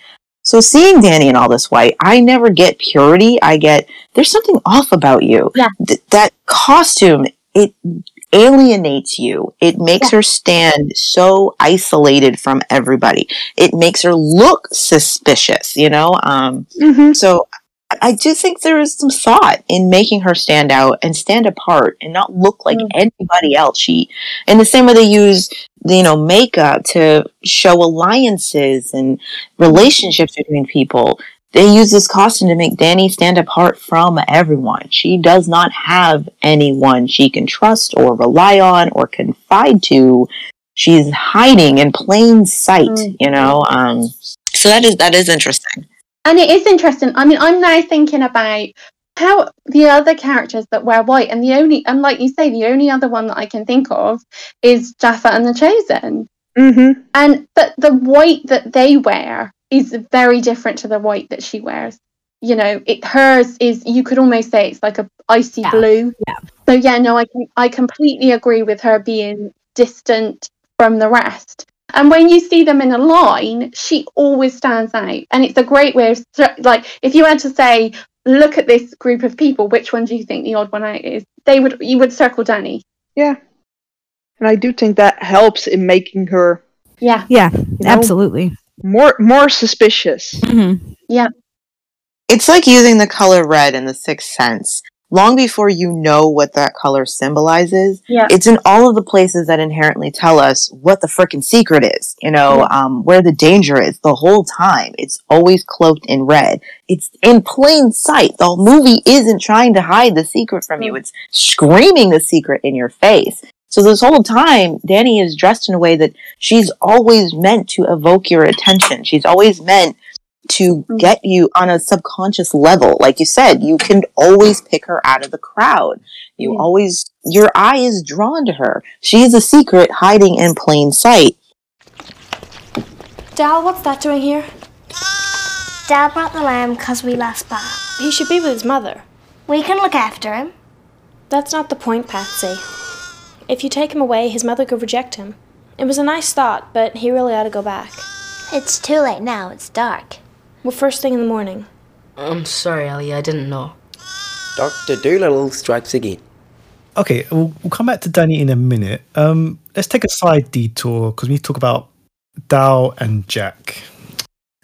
so seeing Danny in all this white, I never get purity. I get there's something off about you. Yeah. Th- that costume, it alienates you. It makes her stand so isolated from everybody. It makes her look suspicious, you know? Um, Mhm. so I- I do think there is some thought in making her stand out and stand apart and not look like anybody else. She, in the same way they use, you know, makeup to show alliances and relationships between people. They use this costume to make Danny stand apart from everyone. She does not have anyone she can trust or rely on or confide to. She's hiding in plain sight, you know. Um, so that is that is interesting. and it is interesting i mean i'm now thinking about how the other characters that wear white, and the only, and like you say, the only other one that I can think of is Jaffa and the Chosen. Mm-hmm. And but the white that they wear is very different to the white that she wears. You know, it hers is you could almost say it's like a icy blue. Yeah. So yeah, no, I can I completely agree with her being distant from the rest. And when you see them in a line, she always stands out, and it's a great way of like if you had to say, look at this group of people, which one do you think the odd one out is? They would you would circle Danny. Yeah. And I do think that helps in making her Yeah. Yeah, know? absolutely. more more suspicious. Mhm. Yeah. It's like using the color red in the Sixth Sense. Long before you know what that color symbolizes, Yeah. it's in all of the places that inherently tell us what the frickin' secret is, you know, um, where the danger is the whole time. It's always cloaked in red. It's in plain sight. The movie isn't trying to hide the secret from you. It's screaming the secret in your face. So this whole time, Danny is dressed in a way that she's always meant to evoke your attention. She's always meant to mm-hmm. get you on a subconscious level. Like you said, you can always pick her out of the crowd. You mm-hmm. always, your eye is drawn to her. She is a secret hiding in plain sight. Dal, what's that doing here? Dad brought the lamb because we lost Bob. He should be with his mother. We can look after him. That's not the point, Patsy. If you take him away, his mother could reject him. It was a nice thought, but he really ought to go back. It's too late now. It's dark. Well, first thing in the morning. I'm sorry, Ellie, I didn't know. Dr. Dolittle strikes again. Okay, we'll, we'll come back to Danny in a minute. Um, let's take a side detour because we need to talk about Dal and Jack.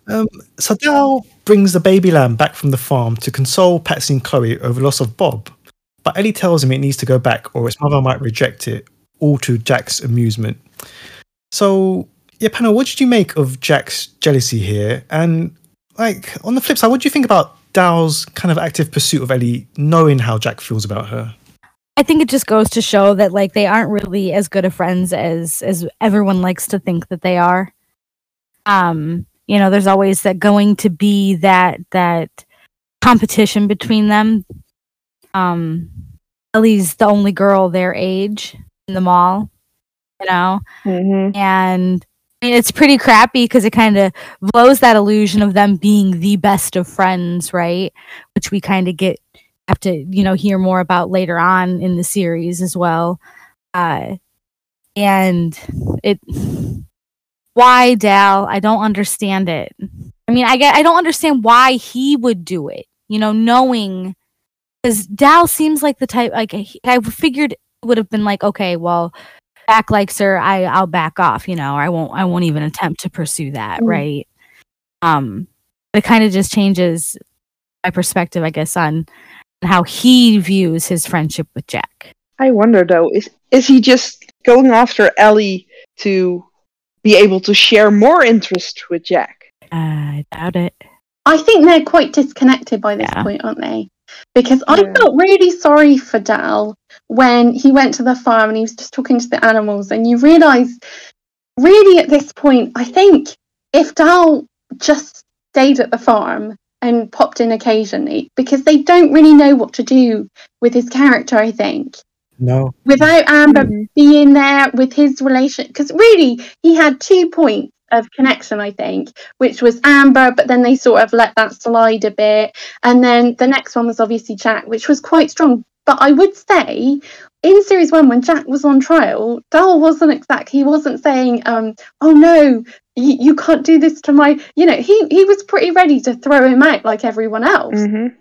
Um, so Dal brings the baby lamb back from the farm to console Patsy and Chloe over the loss of Bob. But Ellie tells him it needs to go back or its mother might reject it, all to Jack's amusement. So, yeah, panel, what did you make of Jack's jealousy here? And, like, on the flip side, what do you think about Dal's kind of active pursuit of Ellie, knowing how Jack feels about her? I think it just goes to show that like they aren't really as good of friends as as everyone likes to think that they are. Um, you know, there's always that going to be that that competition between them. Um, Ellie's the only girl their age in the mall, you know, Mm-hmm. and I mean, it's pretty crappy because it kind of blows that illusion of them being the best of friends, right? Which we kind of get have to you know hear more about later on in the series as well. Uh, and it why Dal? I don't understand it. I mean, I get I don't understand why he would do it. You know, knowing because Dal seems like the type like I figured would have been like, okay, well, Jack likes her, I I'll back off. You know, or I won't I won't even attempt to pursue that, Mm. right? Um, it kind of just changes my perspective, I guess, on how he views his friendship with Jack. I wonder though, is is he just going after Ellie to be able to share more interest with Jack? I doubt it. I think they're quite disconnected by this point, aren't they? Because I felt really sorry for Dal when he went to the farm and he was just talking to the animals, and you realise, really, at this point, I think if Dal just stayed at the farm and popped in occasionally, because they don't really know what to do with his character, I think. No. without Amber hmm. being there with his relation because really he had two points of connection I think which was Amber but then they sort of let that slide a bit. And then the next one was obviously Jack which was quite strong but I would say in series one when Jack was on trial Dal wasn't exact he wasn't saying um oh no you, you can't do this to my you know he he was pretty ready to throw him out like everyone else Mm-hmm.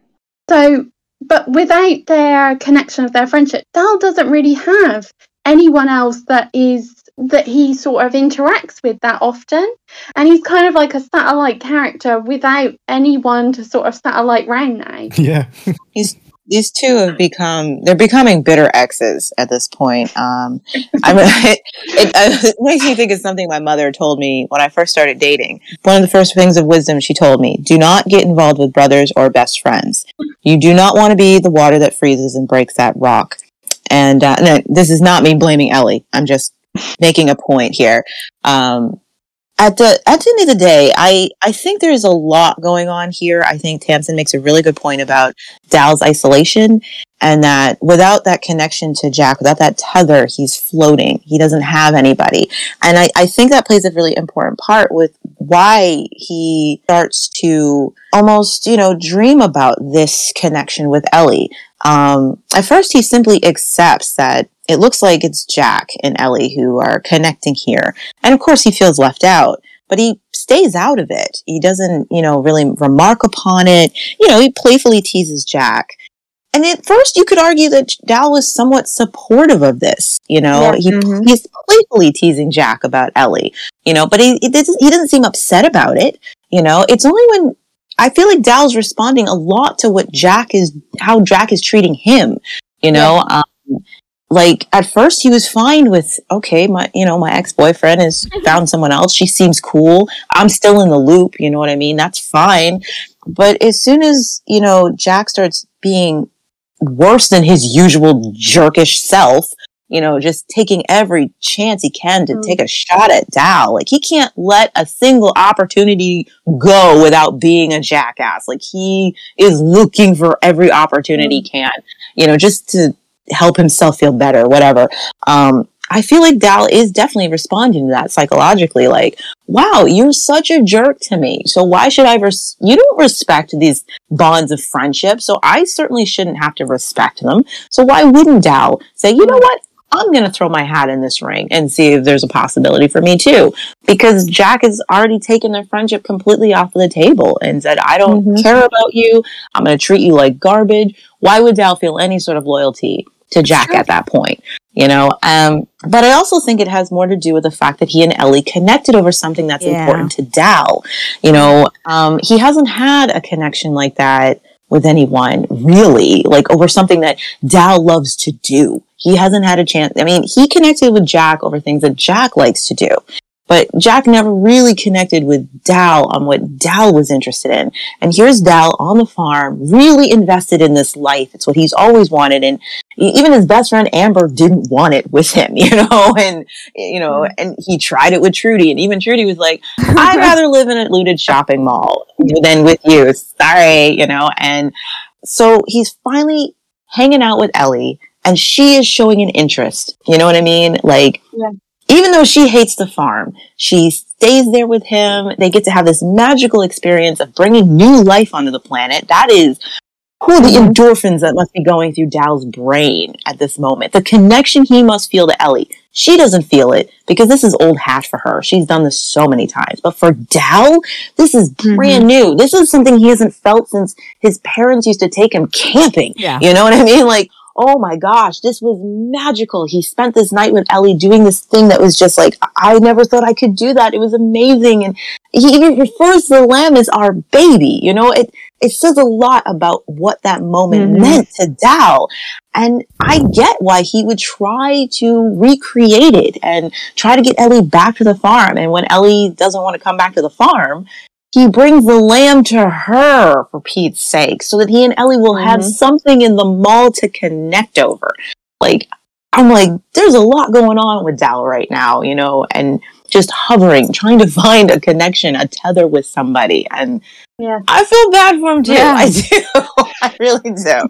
so, but without their connection of their friendship, Dal doesn't really have anyone else that is that he sort of interacts with that often. And he's kind of like a satellite character without anyone to sort of satellite round now. Yeah. These these two have become they're becoming bitter exes at this point. Um, I'm, it, it, uh, it makes me think of something my mother told me when I first started dating. One of the first things of wisdom she told me: do not get involved with brothers or best friends. You do not want to be the water that freezes and breaks that rock. And uh, no, this is not me blaming Ellie. I'm just making a point here. Um, at the at the end of the day, I I think there's a lot going on here. I think Tamsin makes a really good point about Dal's isolation and that without that connection to Jack, without that tether, he's floating. He doesn't have anybody. And I, I think that plays a really important part with why he starts to almost, you know, dream about this connection with Ellie. Um, at first, he simply accepts that it looks like it's Jack and Ellie who are connecting here. And of course, he feels left out, but he stays out of it. He doesn't, you know, really remark upon it. You know, he playfully teases Jack. And at first, you could argue that Dal was somewhat supportive of this. You know, Yeah. he, Mhm. he's playfully teasing Jack about Ellie. You know, but he, he doesn't he doesn't seem upset about it. You know, it's only when I feel like Dal's responding a lot to what Jack is, how Jack is treating him. You know, um, like at first he was fine with okay my you know my ex-boyfriend has mm-hmm. found someone else. She seems cool. I'm still in the loop you know what i mean? That's fine. But as soon as you know jack starts being worse than his usual jerkish self you know just taking every chance he can to mm-hmm. take a shot at dal like he can't let a single opportunity go without being a jackass. Like he is looking for every opportunity he mm-hmm. can you know just to help himself feel better, whatever. Um, I feel like Dal is definitely responding to that psychologically. Like, wow, you're such a jerk to me. So why should I? Res- you don't respect these bonds of friendship, so I certainly shouldn't have to respect them. So why wouldn't Dal say, you know what? I'm going to throw my hat in this ring and see if there's a possibility for me too. Because Jack has already taken their friendship completely off of the table and said, I don't care about you. I'm going to treat you like garbage. Why would Dal feel any sort of loyalty to Jack at that point? You know, um, but I also think it has more to do with the fact that he and Ellie connected over something that's Yeah. important to Dal. You know, um, he hasn't had a connection like that with anyone really, like over something that Dal loves to do. He hasn't had a chance. I mean, he connected with Jack over things that Jack likes to do. But Jack never really connected with Dal on what Dal was interested in. And here's Dal on the farm, really invested in this life. It's what he's always wanted. And even his best friend Amber didn't want it with him, you know, and, you know, mm-hmm. and he tried it with Trudy. And even Trudy was like, I'd rather live in a looted shopping mall than with you. Sorry, you know, and so he's finally hanging out with Ellie and she is showing an interest. You know what I mean? Like, Yeah. Even though she hates the farm, she stays there with him. They get to have this magical experience of bringing new life onto the planet. That is who the mm-hmm. endorphins that must be going through Dal's brain at this moment. The connection he must feel to Ellie. She doesn't feel it because this is old hat for her. She's done this so many times. But for Dal, this is mm-hmm. brand new. This is something he hasn't felt since his parents used to take him camping. Yeah. You know what I mean? Like, oh my gosh, this was magical. He spent this night with Ellie doing this thing that was just like, I never thought I could do that. It was amazing. And he even refers to the lamb as our baby. You know, it, it says a lot about what that moment Mhm. meant to Dal. And I get why he would try to recreate it and try to get Ellie back to the farm. And when Ellie doesn't want to come back to the farm, he brings the lamb to her for Pete's sake so that he and Ellie will have Mhm. something in the mall to connect over. Like, I'm like, there's a lot going on with Dal right now, you know, and just hovering, trying to find a connection, a tether with somebody. And Yeah. I feel bad for him too. Yeah. I do. I really do.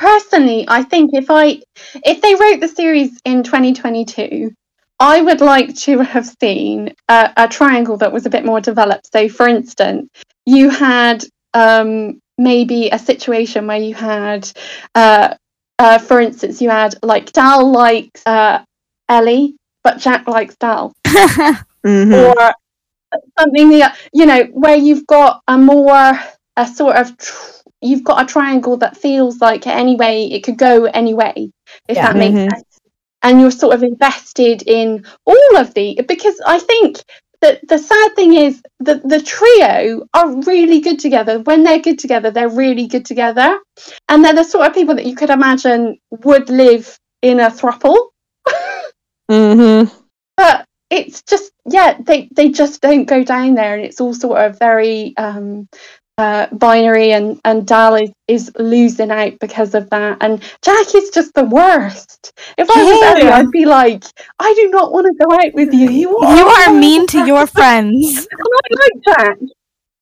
Personally, I think if I if they wrote the series in 2022, I would like to have seen a, a triangle that was a bit more developed. So, for instance, you had um, maybe a situation where you had, uh, uh, for instance, you had like Dal likes uh, Ellie, but Jack likes Dal, or something that you know where you've got a more a sort of tr- you've got a triangle that feels like anyway it could go anyway, if Yeah. that makes Mhm. sense and you're sort of invested in all of the because i think that the sad thing is that the trio are really good together. When they're good together they're really good together. And they're the sort of people that you could imagine would live in a throuple. Mm-hmm. but it's just yeah they they just don't go down there and it's all sort of very um uh, binary and and Dal is, is losing out because of that and Jack is just the worst if I was Ellie I'd be like I do not want to go out with you you are, You are mean to your friends. I like Jack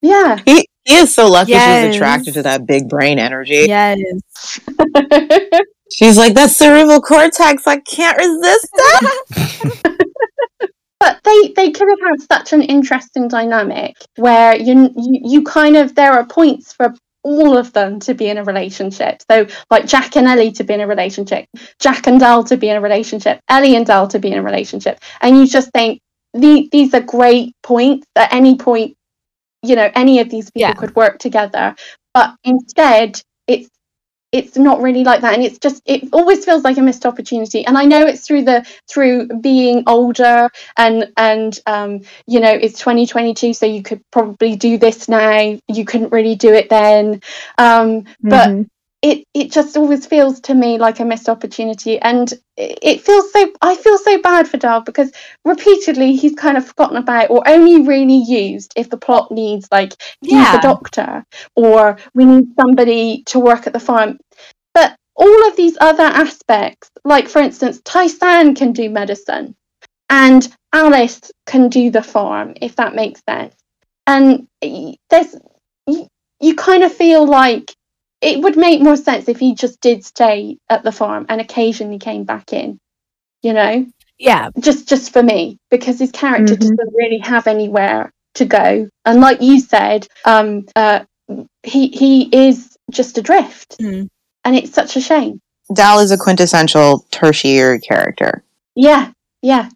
yeah He, he is so lucky Yes. she's attracted to that big brain energy. Yes. She's like, that cerebral cortex, I can't resist that. but they they could have had such an interesting dynamic where you you, you kind of there are points for all of them to be in a relationship. So like jack and ellie to be in a relationship jack and dal to be in a relationship ellie and dal to be in a relationship. And you just think the, these are great points. At any point you know any of these people could work together. But instead it's not really like that and it's just it always feels like a missed opportunity and i know it's through the through being older and and um you know it's 2022 so you could probably do this now you couldn't really do it then um but Mhm. it it just always feels to me like a missed opportunity and it feels so i feel so bad for Dal because repeatedly he's kind of forgotten about or only really used if the plot needs like he's Yeah. a doctor or we need somebody to work at the farm but all of these other aspects like for instance Tai-San can do medicine and alice can do the farm if that makes sense. And there's you, you kind of feel like it would make more sense if he just did stay at the farm and occasionally came back in you know? Yeah. just just for me because his character doesn't really have anywhere to go. And like you said um uh he he is just adrift. Mm. And it's such a shame. Dal is a quintessential tertiary character. yeah yeah.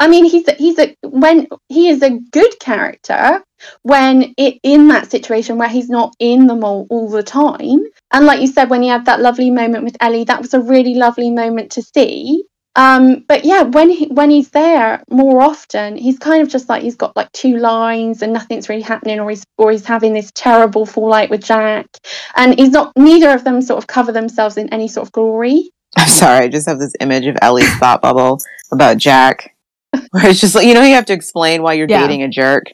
I mean he's a, he's a when he is a good character when it in that situation where he's not in the mall all the time. And like you said when he had that lovely moment with ellie that was a really lovely moment to see um but yeah when he when he's there more often he's kind of just like he's got like two lines and nothing's really happening or he's or he's having this terrible fallout with jack and he's not neither of them sort of cover themselves in any sort of glory I'm sorry, I just have this image of Ellie's thought bubble about Jack, where it's just like you know you have to explain why you're Yeah. dating a jerk,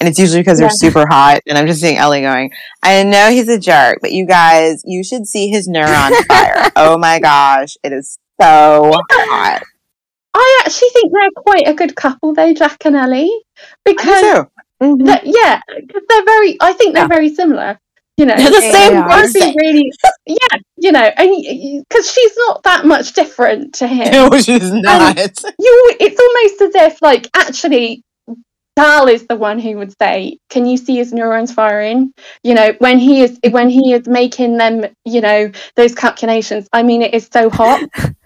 and it's usually because they're Yeah. super hot. And I'm just seeing Ellie going, I know he's a jerk, but you guys, you should see his neurons fire. oh my gosh, it is so hot. I actually think they're quite a good couple, though, Jack and Ellie, because too. that- yeah, because they're very. I think they're very similar. You know, They're the same I'd person. really, yeah, you know, and because she's not that much different to him. No, she's not. You, it's almost as if, like, actually, Dal is the one who would say, "Can you see his neurons firing?" You know, when he is when he is making them, you know, those calculations. I mean, it is so hot.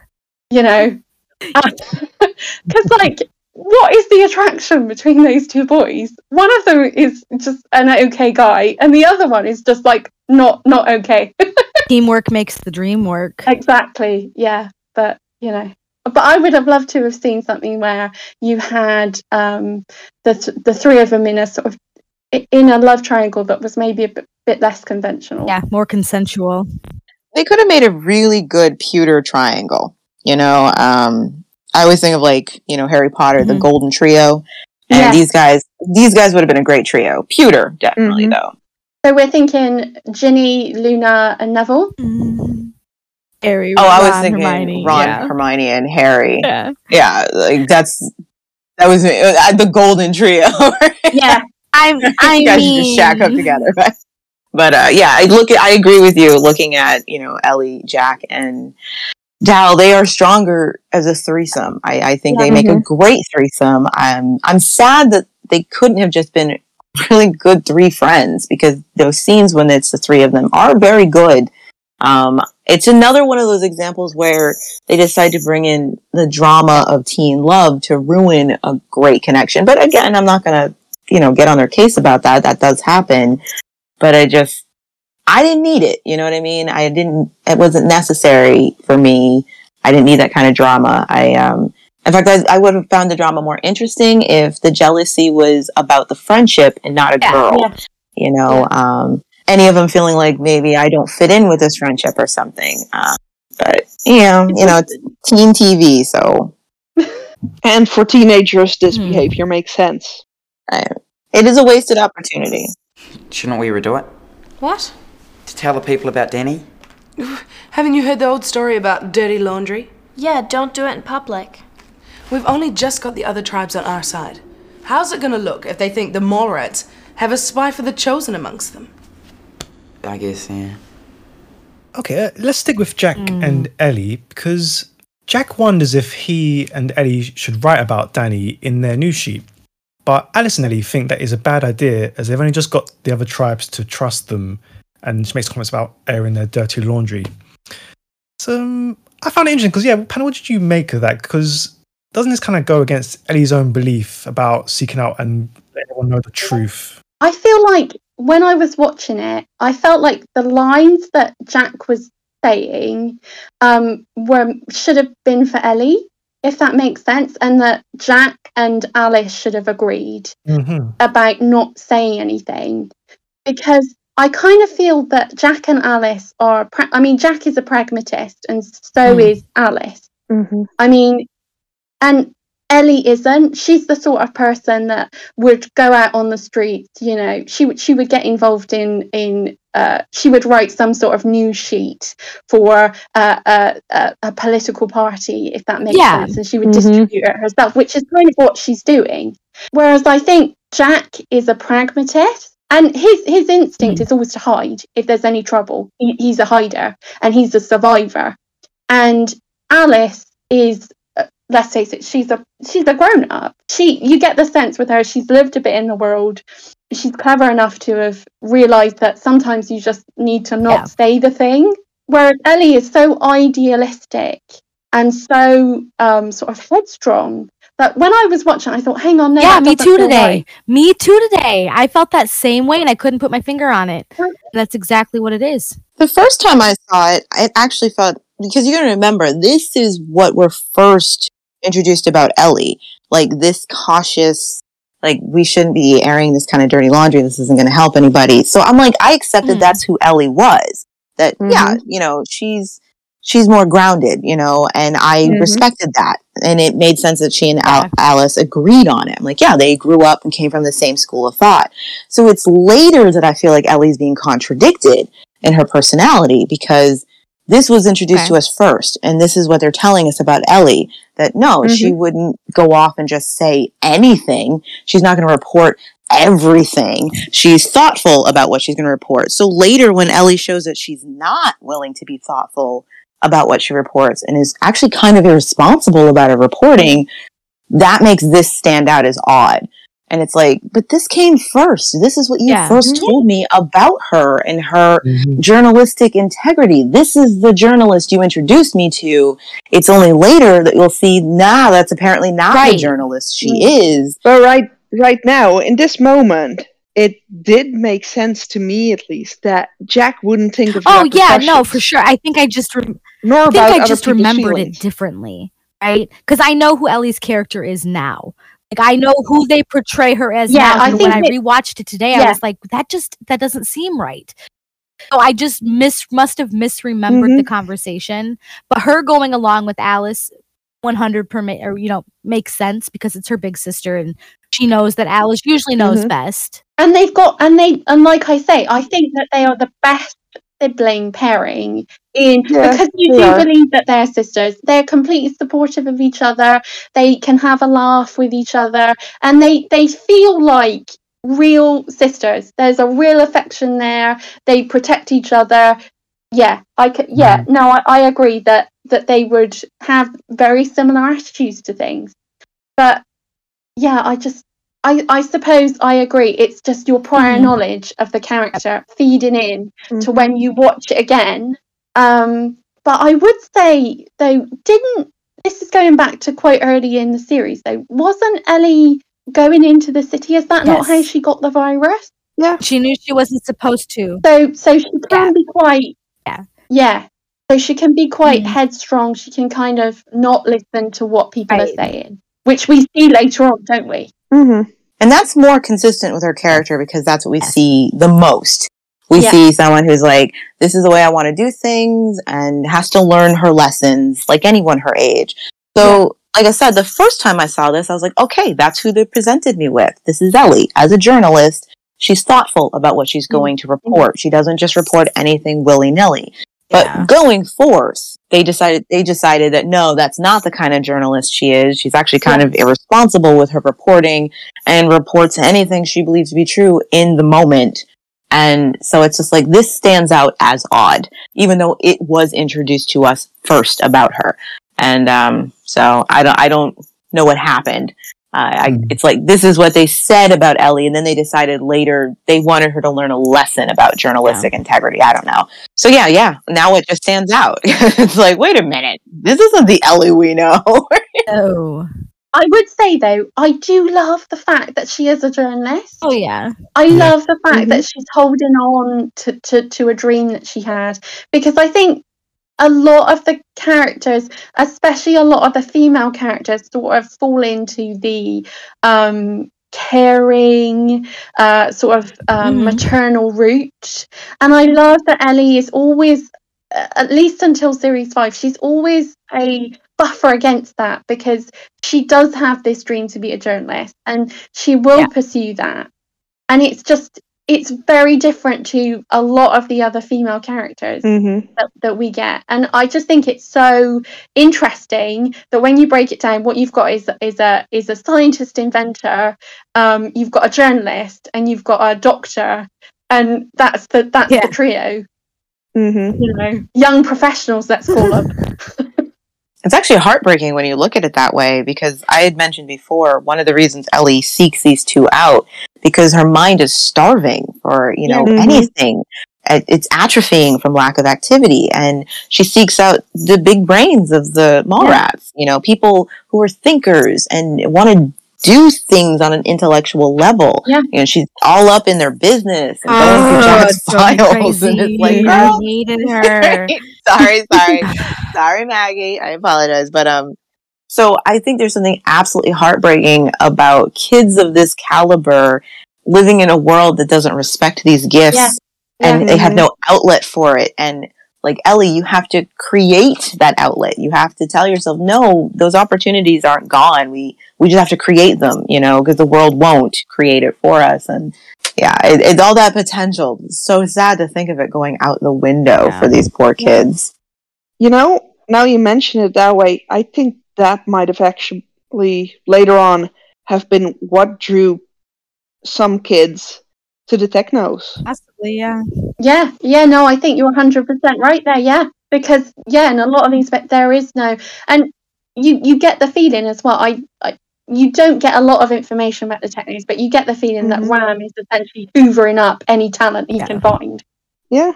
you know, because like, what is the attraction between those two boys? One of them is just an okay guy, and the other one is just like not not okay. Teamwork makes the dream work. Exactly. Yeah. But you know, but I would have loved to have seen something where you had um, the th- the three of them in a sort of in a love triangle that was maybe a bit, bit less conventional. Yeah, more consensual. They could have made a really good pewter triangle. You know, um, I always think of like you know Harry Potter, the Mhm. Golden Trio, and Yeah. these guys. These guys would have been a great trio. Pewter, definitely Mhm. though. So we're thinking Ginny, Luna, and Neville. Harry, Oh, I was thinking Hermione, Ron, yeah. Hermione, and Harry. Yeah. Yeah, like that's that was uh, the golden trio. Yeah. I'm. I you guys mean, just shack up together. But, but uh, yeah, I look. At, I agree with you. Looking at you know Ellie, Jack, and Dal, they are stronger as a threesome. I, I think they make a great threesome. I'm I'm sad that they couldn't have just been really good three friends because those scenes when it's the three of them are very good. Um, it's another one of those examples where they decide to bring in the drama of teen love to ruin a great connection. But again, I'm not gonna, you know, get on their case about that. That does happen. But I just, I didn't need it. You know what I mean? I didn't, it wasn't necessary for me. I didn't need that kind of drama. I, um, in fact, I, I would have found the drama more interesting if the jealousy was about the friendship and not a girl. You know, um, any of them feeling like maybe I don't fit in with this friendship or something. Uh, but you know, you know, it's teen TV, so And for teenagers, this Hmm. behavior makes sense. it is a wasted opportunity. Shouldn't we redo it? What? To tell the people about Denny? Haven't you heard the old story about dirty laundry? Yeah, don't do it in public. We've only just got the other tribes on our side. How's it gonna look if they think the Mallrats have a spy for the Chosen amongst them? I guess, yeah. Okay, uh, let's stick with Jack and Ellie because Jack wonders if he and Ellie should write about Danny in their news sheet. But Alice and Ellie think that is a bad idea as they've only just got the other tribes to trust them and she makes comments about airing their dirty laundry. So um, I found it interesting because, yeah, Panna, what did you make of that? Because doesn't this kind of go against Ellie's own belief about seeking out and letting everyone know the truth? I feel like when I was watching it, I felt like the lines that Jack was saying um, were should have been for Ellie, if that makes sense, and that Jack and Alice should have agreed Mm-hmm. about not saying anything because I kind of feel that Jack and Alice are. Pra- I mean, Jack is a pragmatist, and so Mm. is Alice. Mm-hmm. I mean, and Ellie isn't. She's the sort of person that would go out on the streets. You know, she would she would get involved in in. Uh, she would write some sort of news sheet for uh, a, a, a political party, if that makes Yeah. sense, and she would Mhm. distribute it herself, which is kind of what she's doing. Whereas I think Jack is a pragmatist, and his his instinct is always to hide if there's any trouble. He, he's a hider, and he's a survivor. And Alice is, uh, let's face it, she's a she's a grown up. She you get the sense with her she's lived a bit in the world. She's clever enough to have realised that sometimes you just need to not Yeah. say the thing. Whereas Ellie is so idealistic and so um, sort of headstrong that when I was watching, I thought, "Hang on, no, yeah, that me too today. right." Me too today. I felt that same way and I couldn't put my finger on it. That's exactly what it is. The first time I saw it, it actually felt because you gotta remember this is what we're first introduced about Ellie, like this cautious, like we shouldn't be airing this kind of dirty laundry. This isn't gonna help anybody. So I'm like, I accepted Mhm. that's who Ellie was. That yeah, you know, she's she's more grounded, you know, and I Mhm. respected that, and it made sense that she and Al- Alice agreed on it. I'm like, yeah, they grew up and came from the same school of thought. So it's later that I feel like Ellie's being contradicted in her personality because this was introduced Okay. to us first, and this is what they're telling us about Ellie. That no, she wouldn't go off and just say anything. She's not going to report everything. She's thoughtful about what she's going to report. So later, when Ellie shows that she's not willing to be thoughtful about what she reports and is actually kind of irresponsible about her reporting, that makes this stand out as odd. And it's like, but this came first. This is what you Yeah. 1st told me about her and her journalistic integrity. This is the journalist you introduced me to. It's only later that you'll see, nah, that's apparently not the journalist she Mm. is. But right right now, in this moment, it did make sense to me at least that Jack wouldn't think of Oh yeah, no, for sure. I think I just rem- nor I think I just remembered feelings. it differently, right? Because I know who Ellie's character is now. Like I know who they portray her as Yeah, now. I and when I rewatched it today, I was like, that just that doesn't seem right. So I just miss must have misremembered the conversation. But her going along with Alice 100 permit or you know makes sense because it's her big sister and she knows that Alice usually knows Mhm. best. And they've got and they and like I say, I think that they are the best sibling pairing in Yeah, because you do are. believe that they're sisters. They're completely supportive of each other. They can have a laugh with each other, and they they feel like real sisters. There's a real affection there. They protect each other. Yeah, I could. Yeah, mm. no, I, I agree that that they would have very similar attitudes to things, but yeah, I just I, I suppose I agree. It's just your prior Mhm. knowledge of the character feeding in to Mhm. when you watch it again. Um, but I would say though, didn't this is going back to quite early in the series though? Wasn't Ellie going into the city? Is that not how she got the virus? Yeah. She knew she wasn't supposed to. So so she can be quite Yeah. yeah. So she can be quite Mhm. headstrong. She can kind of not listen to what people Right. are saying, which we see later on, don't we? Mm-hmm. And that's more consistent with her character because that's what we see the most. We Yeah. see someone who's like, this is the way I want to do things and has to learn her lessons like anyone her age. So, like I said, the first time I saw this, I was like, okay, that's who they presented me with. This is Ellie as a journalist she's thoughtful about what she's going to report. She doesn't just report anything willy nilly. But going forth, they decided they decided that no, that's not the kind of journalist she is. She's actually kind of irresponsible with her reporting and reports anything she believes to be true in the moment. And so it's just like this stands out as odd, even though it was introduced to us first about her. And um, so I don't I don't know what happened. Uh, I, it's like this is what they said about Ellie, and then they decided later they wanted her to learn a lesson about journalistic integrity. I don't know. So yeah, yeah. Now it just stands out. it's like, wait a minute, this isn't the Ellie we know. oh, I would say though, I do love the fact that she is a journalist. Oh yeah. I love the fact that she's holding on to, to, to a dream that she had because I think a lot of the characters, especially a lot of the female characters, sort of fall into the um, caring, uh, sort of um, Mhm. maternal route. And I love that Ellie is always, uh, at least until series five, she's always a buffer against that because she does have this dream to be a journalist and she will pursue that. And it's just, it's very different to a lot of the other female characters Mm-hmm. that, that we get and i just think it's so interesting that when you break it down what you've got is is a is a scientist inventor um you've got a journalist and you've got a doctor and that's the that's the trio Mm-hmm. you know young professionals let's call them It's actually heartbreaking when you look at it that way because I had mentioned before one of the reasons Ellie seeks these two out because her mind is starving for, you know, Yeah. Mhm. anything. It's atrophying from lack of activity and she seeks out the big brains of the Mallrats, you know, people who are thinkers and want to do things on an intellectual level. Yeah. You know, she's all up in their business and going through Jack's files and it's like, I girl, hated her. sorry, sorry, sorry, Maggie. I apologize, but um, so I think there's something absolutely heartbreaking about kids of this caliber living in a world that doesn't respect these gifts, Yeah. and they have Mhm. no outlet for it. And like Ellie, you have to create that outlet. You have to tell yourself, no, those opportunities aren't gone. We we just have to create them, you know, because the world won't create it for us. And yeah, it, it's all that potential. It's so sad to think of it going out the window for these poor kids. You know, now you mention it that way, I think that might have actually later on have been what drew some kids to the technos. Possibly, yeah. Yeah, yeah, no, I think you're 100% right there. Yeah, because yeah, and a lot of these, but there is no, and you you get the feeling as well. I, I you don't get a lot of information about the technos, but you get the feeling that mm-hmm. Ram is essentially hoovering up any talent he can find. Yeah,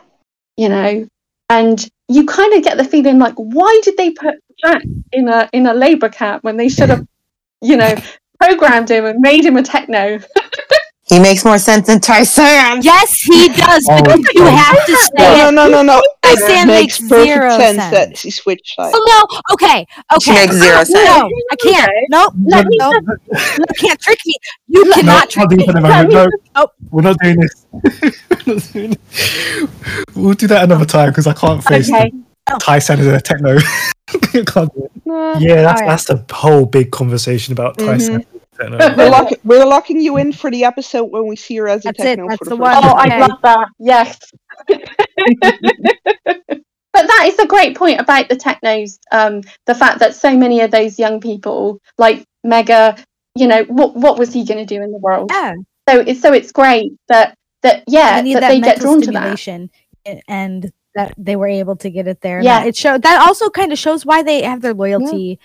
you know, and you kind of get the feeling like, why did they put Jack in a in a labor camp when they should have, you know, programmed him and made him a techno? He makes more sense than Tai-San. Yes, he does. Oh, because you have to say no, it. no, no, no. Tai-San makes makes perfect zero sense, sense. that she switched sides. Oh no. Okay. Okay. She makes zero sense. No, I can't. Nope. Let me nope. You can't trick me. You No, cannot not trick me. it for the moment. No, Nope. we're not doing this. We're not doing it. we'll do that another time because I can't face Okay. the Tai-San as a techno. Can't do it. Uh, yeah, that's that's the whole big conversation about Tai-San. as a techno. We're, lock- we're locking you in for the episode when we see her as a That's it, techno that's for the, the one. Oh, time. I love that. Yes. but that is a great point about the technos. Um, the fact that so many of those young people, like Mega, you know, what what was he going to do in the world? Yeah. So it's so it's great that that yeah that, that they get drawn to that. and that they were able to get it there. Yeah. it showed that also kind of shows why they have their loyalty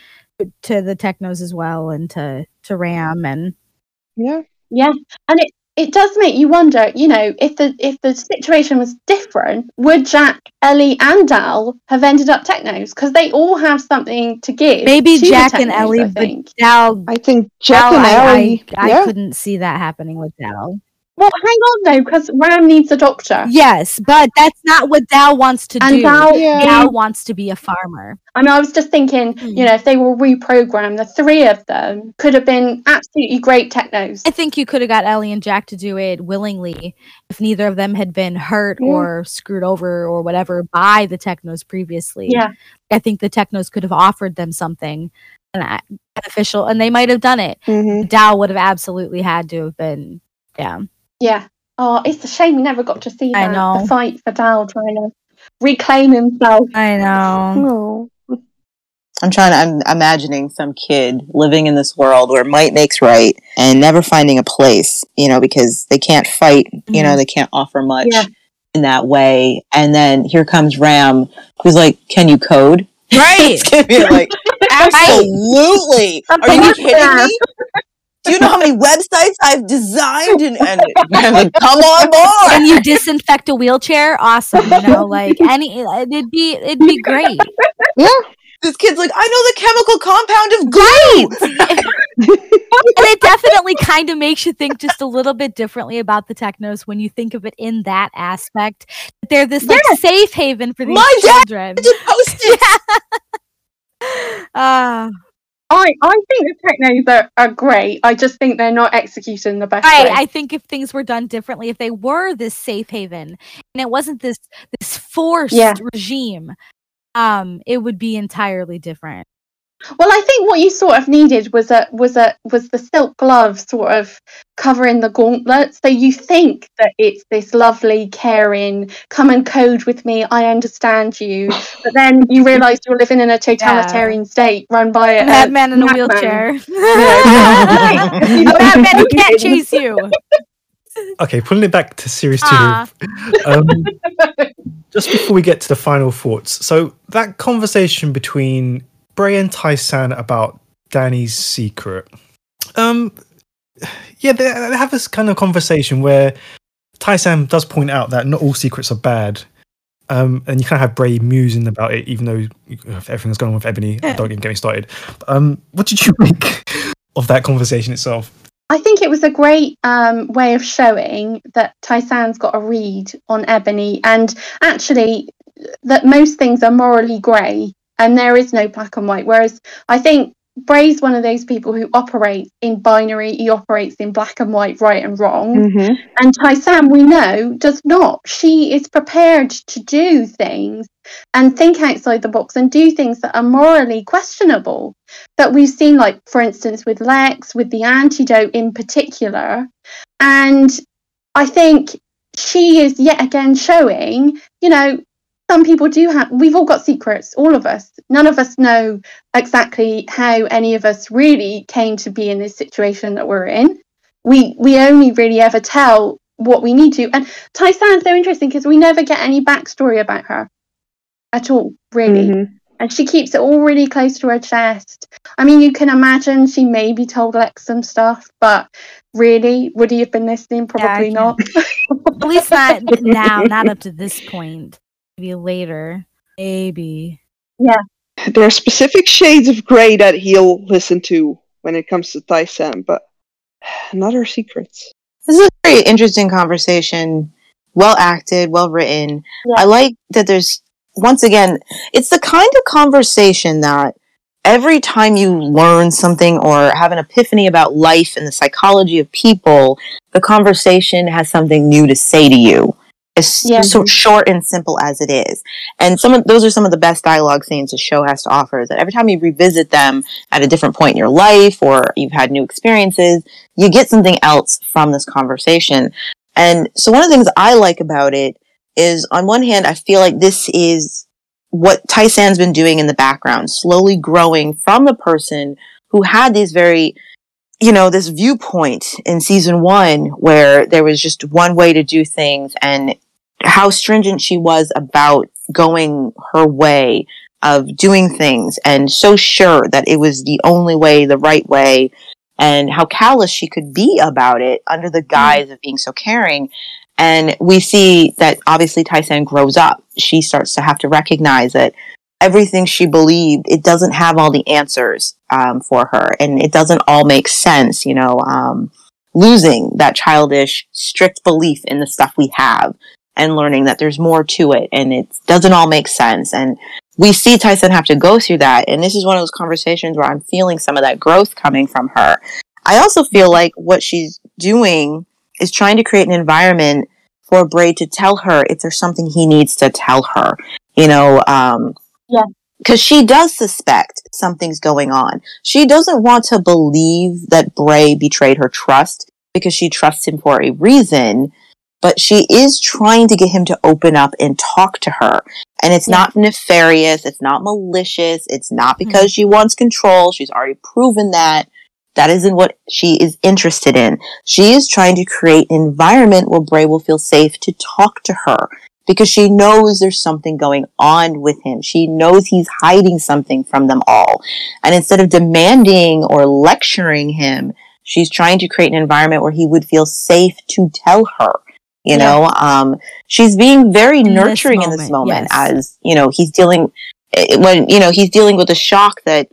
to the technos as well and to to Ram and Yeah. Yeah, and it it does make you wonder. You know, if the if the situation was different, would Jack, Ellie, and Dal have ended up technos? Because they all have something to give. maybe to the Jack and Ellie, I but think. Dal. I think Jack Dal, and I, Ellie. I, I yeah. couldn't see that happening with Dal. Well, hang on though, because Ram needs a doctor. Yes, but that's not what Dal wants to And do. Dal- Dal wants to be a farmer. I mean, I was just thinking, you know, if they were reprogrammed, the three of them could have been absolutely great technos. I think you could have got Ellie and Jack to do it willingly if neither of them had been hurt Yeah. or screwed over or whatever by the Technos previously. Yeah. I think the Technos could have offered them something and beneficial and they might have done it. Mm-hmm. Dal would have absolutely had to have been, yeah. Yeah, Oh, it's a shame we never got to see I that. know. The fight for Dal trying to reclaim himself. I know. Oh. I'm trying to, I'm imagining some kid living in this world where might makes right and never finding a place, you know, because they can't fight, you know, Mhm. they can't offer much Yeah. in that way. And then here comes Ram, who's like, Can you code? Right. it's gonna be like, Absolutely. Are you kidding me? Do you know how many websites I've designed and, and, and like, come on board? and you disinfect a wheelchair, awesome. You know, like any, it'd be, it'd be great. Yeah. This kid's like, I know the chemical compound of glue. and it definitely kind of makes you think just a little bit differently about the technos when you think of it in that aspect. That they're this like safe haven for these My dad children. did post it. Ah. I, I think the technos are, are great. I just think they're not executed in the best Right. way. I think if things were done differently, if they were this safe haven and it wasn't this this forced Yeah. regime, um, it would be entirely different. Well, I think what you sort of needed was a was a was the silk glove sort of covering the gauntlet. So you think that it's this lovely, caring, come and code with me, I understand you, but then you realise you're living in a totalitarian state run by a, A madman in a wheelchair. You know? a madman who can't chase you. Okay, pulling it back to series two. Ah. Um, just before we get to the final thoughts, so that conversation between Bray and Tai-San about Danny's secret. Um, yeah, they, they have this kind of conversation where Tai-San does point out that not all secrets are bad. Um, and you kind of have Bray musing about it, even though everything's going on with Ebony. Don't even get me started. Um, what did you make of that conversation itself? I think it was a great um, way of showing that Tai-San's got a read on Ebony and actually that most things are morally grey and there is no black and white. Whereas I think Bray's one of those people who operates in binary, he operates in black and white, right and wrong. Mm-hmm. And we know, does not. She is prepared to do things and think outside the box and do things that are morally questionable. That we've seen, like, for instance, with Lex, with the antidote in particular. And I think she is yet again showing, you know, some people do have, we've all got secrets, all of us. None of us know exactly how any of us really came to be in this situation that we're in we we only really ever tell what we need to. And Tai-San's so interesting because we never get any backstory about her at all, really. Mm-hmm. And she keeps it all really close to her chest. I mean, you can imagine she maybe told Lex some stuff, but really, would he have been listening? Probably not. At least not now, not up to this point. Maybe later. Maybe. Yeah. There are specific shades of grey that he'll listen to when it comes to Tai-San, but not her secrets. This is a very interesting conversation. Well acted, well written. I like that there's, once again, it's the kind of conversation that every time you learn something or have an epiphany about life and the psychology of people, the conversation has something new to say to you. It's Yeah. so short and simple as it is. And some of those are some of the best dialogue scenes the show has to offer. Is that every time you revisit them at a different point in your life or you've had new experiences, you get something else from this conversation. And so one of the things I like about it is on one hand, I feel like this is what Tai-San's been doing in the background, slowly growing from the person who had these very, you know, this viewpoint in season one where there was just one way to do things and how stringent she was about going her way of doing things and so sure that it was the only way, the right way, and how callous she could be about it under the guise of being so caring. And we see that obviously Tai-San grows up. She starts to have to recognize that everything she believed, it doesn't have all the answers um, for her, and it doesn't all make sense. You know, um, losing that childish, strict belief in the stuff we have, and learning that there's more to it, and it doesn't all make sense. And we see Tai-San have to go through that, and this is one of those conversations where I'm feeling some of that growth coming from her. I also feel like what she's doing is trying to create an environment for Bray to tell her if there's something he needs to tell her. You know, um, Yeah. because she does suspect something's going on. She doesn't want to believe that Bray betrayed her trust because she trusts him for a reason. But she is trying to get him to open up and talk to her. And it's not nefarious, it's not malicious, it's not mm-hmm. because she wants control. She's already proven that. That isn't what she is interested in. She is trying to create an environment where Bray will feel safe to talk to her because she knows there's something going on with him. She knows he's hiding something from them all. And instead of demanding or lecturing him, she's trying to create an environment where he would feel safe to tell her. You know, um, she's being very this nurturing in this moment, yes. as, you know, he's dealing, eh, when, you know, he's dealing with the shock that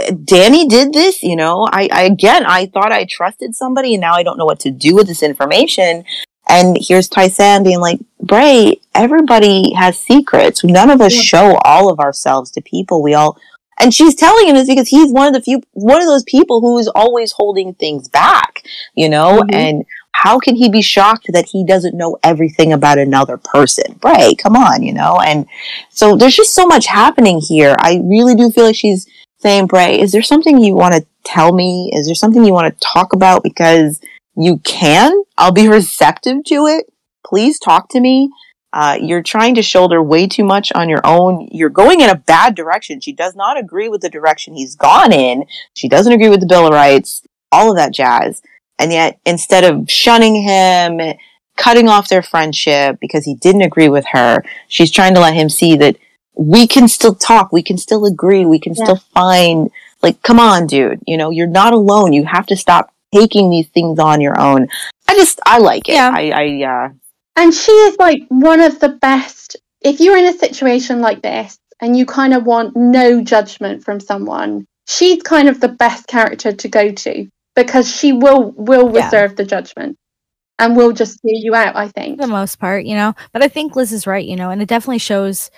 eh, Danny did this, you know, I, I, again, I thought I trusted somebody and now I don't know what to do with this information. And here's Tai-San being like, Bray, everybody has secrets. None of us show all of ourselves to people. We all, and she's telling him this because he's one of the few, one of those people who is always holding things back, you know, and how can he be shocked that he doesn't know everything about another person? Bray, come on, you know? And so there's just so much happening here. I really do feel like she's saying, Bray, is there something you want to tell me? Is there something you want to talk about? Because you can. I'll be receptive to it. Please talk to me. Uh, you're trying to shoulder way too much on your own. You're going in a bad direction. She does not agree with the direction he's gone in. She doesn't agree with the Bill of Rights, all of that jazz. And yet, instead of shunning him, cutting off their friendship because he didn't agree with her, she's trying to let him see that we can still talk, we can still agree, we can still find, like, come on, dude, you know, you're not alone. You have to stop taking these things on your own. I just, I like it. Yeah. I, I, uh, And she is like one of the best. If you're in a situation like this and you kind of want no judgment from someone, she's kind of the best character to go to because she will will Yeah. reserve the judgment and will just hear you out. I think. for the most part, you know. But I think Liz is right, you know, and it definitely shows.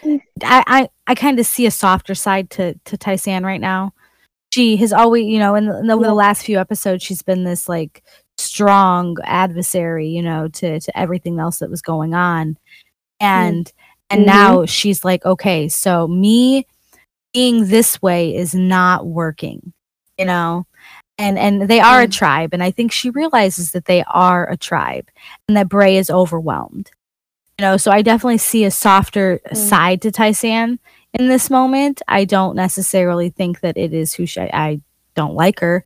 I I, I kind of see a softer side to to Tai-San right now. She has always, you know, in, the, in over the last few episodes, she's been this like strong adversary, you know, to to everything else that was going on, and and Mhm. now she's like, okay, so me being this way is not working, you know. And and they are a mm. tribe, and I think she realizes that they are a tribe, and that Bray is overwhelmed. You know, so I definitely see a softer mm. side to Tai-San in this moment. I don't necessarily think that it is who she, I don't like her,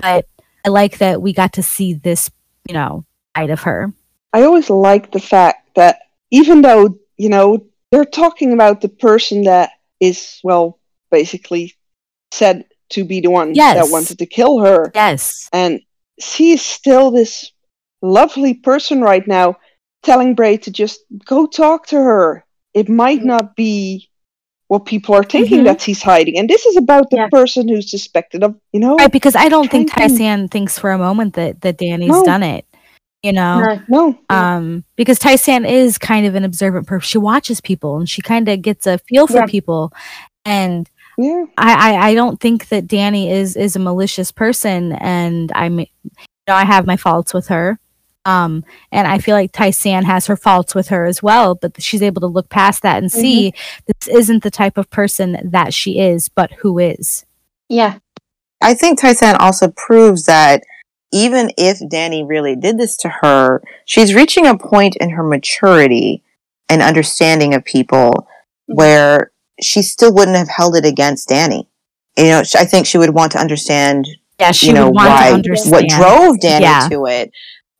but I like that we got to see this, you know, side of her. I always like the fact that even though, you know, they're talking about the person that is, well, basically said to be the one Yes. that wanted to kill her. Yes. And she is still this lovely person right now telling Bray to just go talk to her. It might not be what people are thinking Mhm. that he's hiding. And this is about the person who's suspected of, you know. Right, because I don't think trying to- Tai-San thinks for a moment that that Danny's No. done it. You know, no, um, because Tai-San is kind of an observant person. She watches people and she kind of gets a feel for Yeah. people, and yeah. I, I I don't think that Danny is is a malicious person, and I'm, you know, I have my faults with her. Um, and I feel like Tai-San has her faults with her as well, but she's able to look past that and see this isn't the type of person that she is, but who is. Yeah. I think Tai-San also proves that even if Danny really did this to her, she's reaching a point in her maturity and understanding of people where she still wouldn't have held it against Danny. You know, I think she would want to understand, Yeah, she you know, would want to why, what drove Danny Yeah. to it.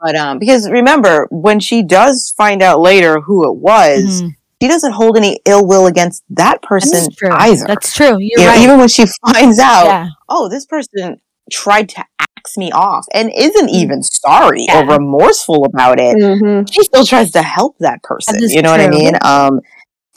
But um, because remember, when she does find out later who it was, she doesn't hold any ill will against that person Mm-hmm. true. either. That's true. You're You know, even when she finds out, Yeah. oh, this person tried to axe me off and isn't Mm. even sorry or remorseful about it, Mm-hmm. she still tries to help that person. That is You know what I mean? Um,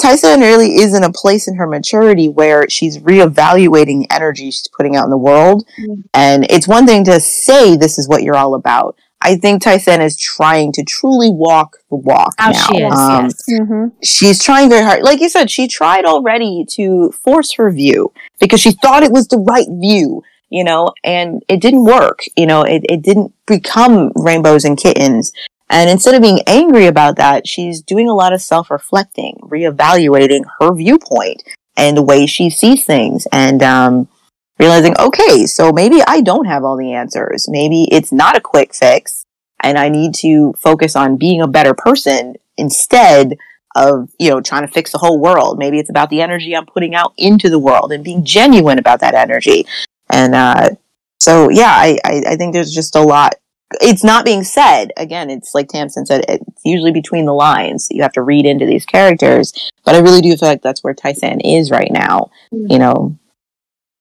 Tai-San really is in a place in her maturity where she's reevaluating the energy she's putting out in the world. Mm. And it's one thing to say this is what you're all about. I think Tai-San is trying to truly walk the walk How now. she is, Um, yes. Mm-hmm. she's trying very hard. Like you said, she tried already to force her view because she thought it was the right view, you know, and it didn't work. You know, it, it didn't become rainbows and kittens. And instead of being angry about that, she's doing a lot of self reflecting, reevaluating her viewpoint and the way she sees things and, um, realizing, okay, so maybe I don't have all the answers. Maybe it's not a quick fix. and I need to focus on being a better person instead of, you know, trying to fix the whole world. Maybe it's about the energy I'm putting out into the world and being genuine about that energy. And, uh, so yeah, I, I, I think there's just a lot. It's not being said. Again, it's like Tamsin said, it's usually between the lines. You have to read into these characters. But I really do feel like that's where Tai-San is right now. You know,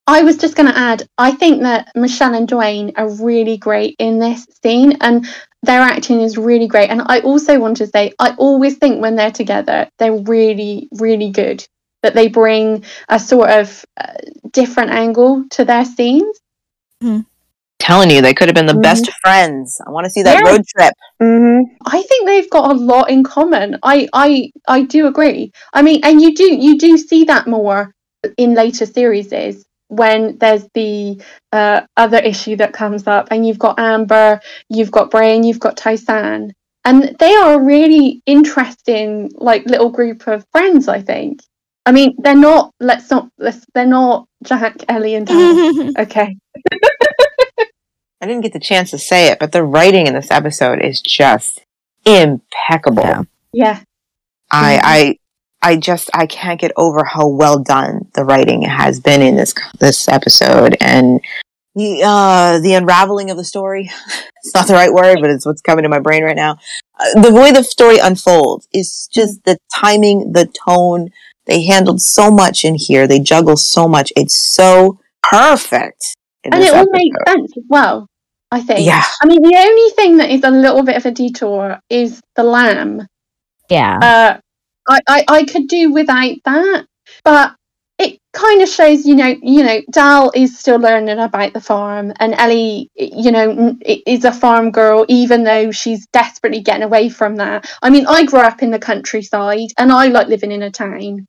I was just going to add, I think that Michelle and Dwayne are really great in this scene, and their acting is really great. And I also want to say, I always think when they're together, they're really, really good. That they bring a sort of uh, different angle to their scenes. Telling you, they could have been the best friends. I want to see that Yeah. road trip. I think they've got a lot in common. I, I, I do agree. I mean, and you do, you do see that more in later series is when there's the uh, other issue that comes up, and you've got Amber, you've got Bray, and you've got Tai-San, and they are a really interesting, like little group of friends. I think. I mean, they're not. Let's not. Let's, they're not Jack, Ellie, and Dan. okay. I didn't get the chance to say it, but the writing in this episode is just impeccable. Yeah. I, I, I just I can't get over how well done the writing has been in this this episode, and the uh, the unraveling of the story. it's not the right word, but it's what's coming to my brain right now. Uh, the way the story unfolds is just the timing, the tone. They handled so much in here. They juggle so much. It's so perfect. and this it all makes sense as well. I think. Yeah. I mean, the only thing that is a little bit of a detour is the lamb. Yeah. Uh, I, I, I could do without that, but it kind of shows, you know, you know, Dal is still learning about the farm, and Ellie, you know, is a farm girl, even though she's desperately getting away from that. I mean, I grew up in the countryside, and I like living in a town,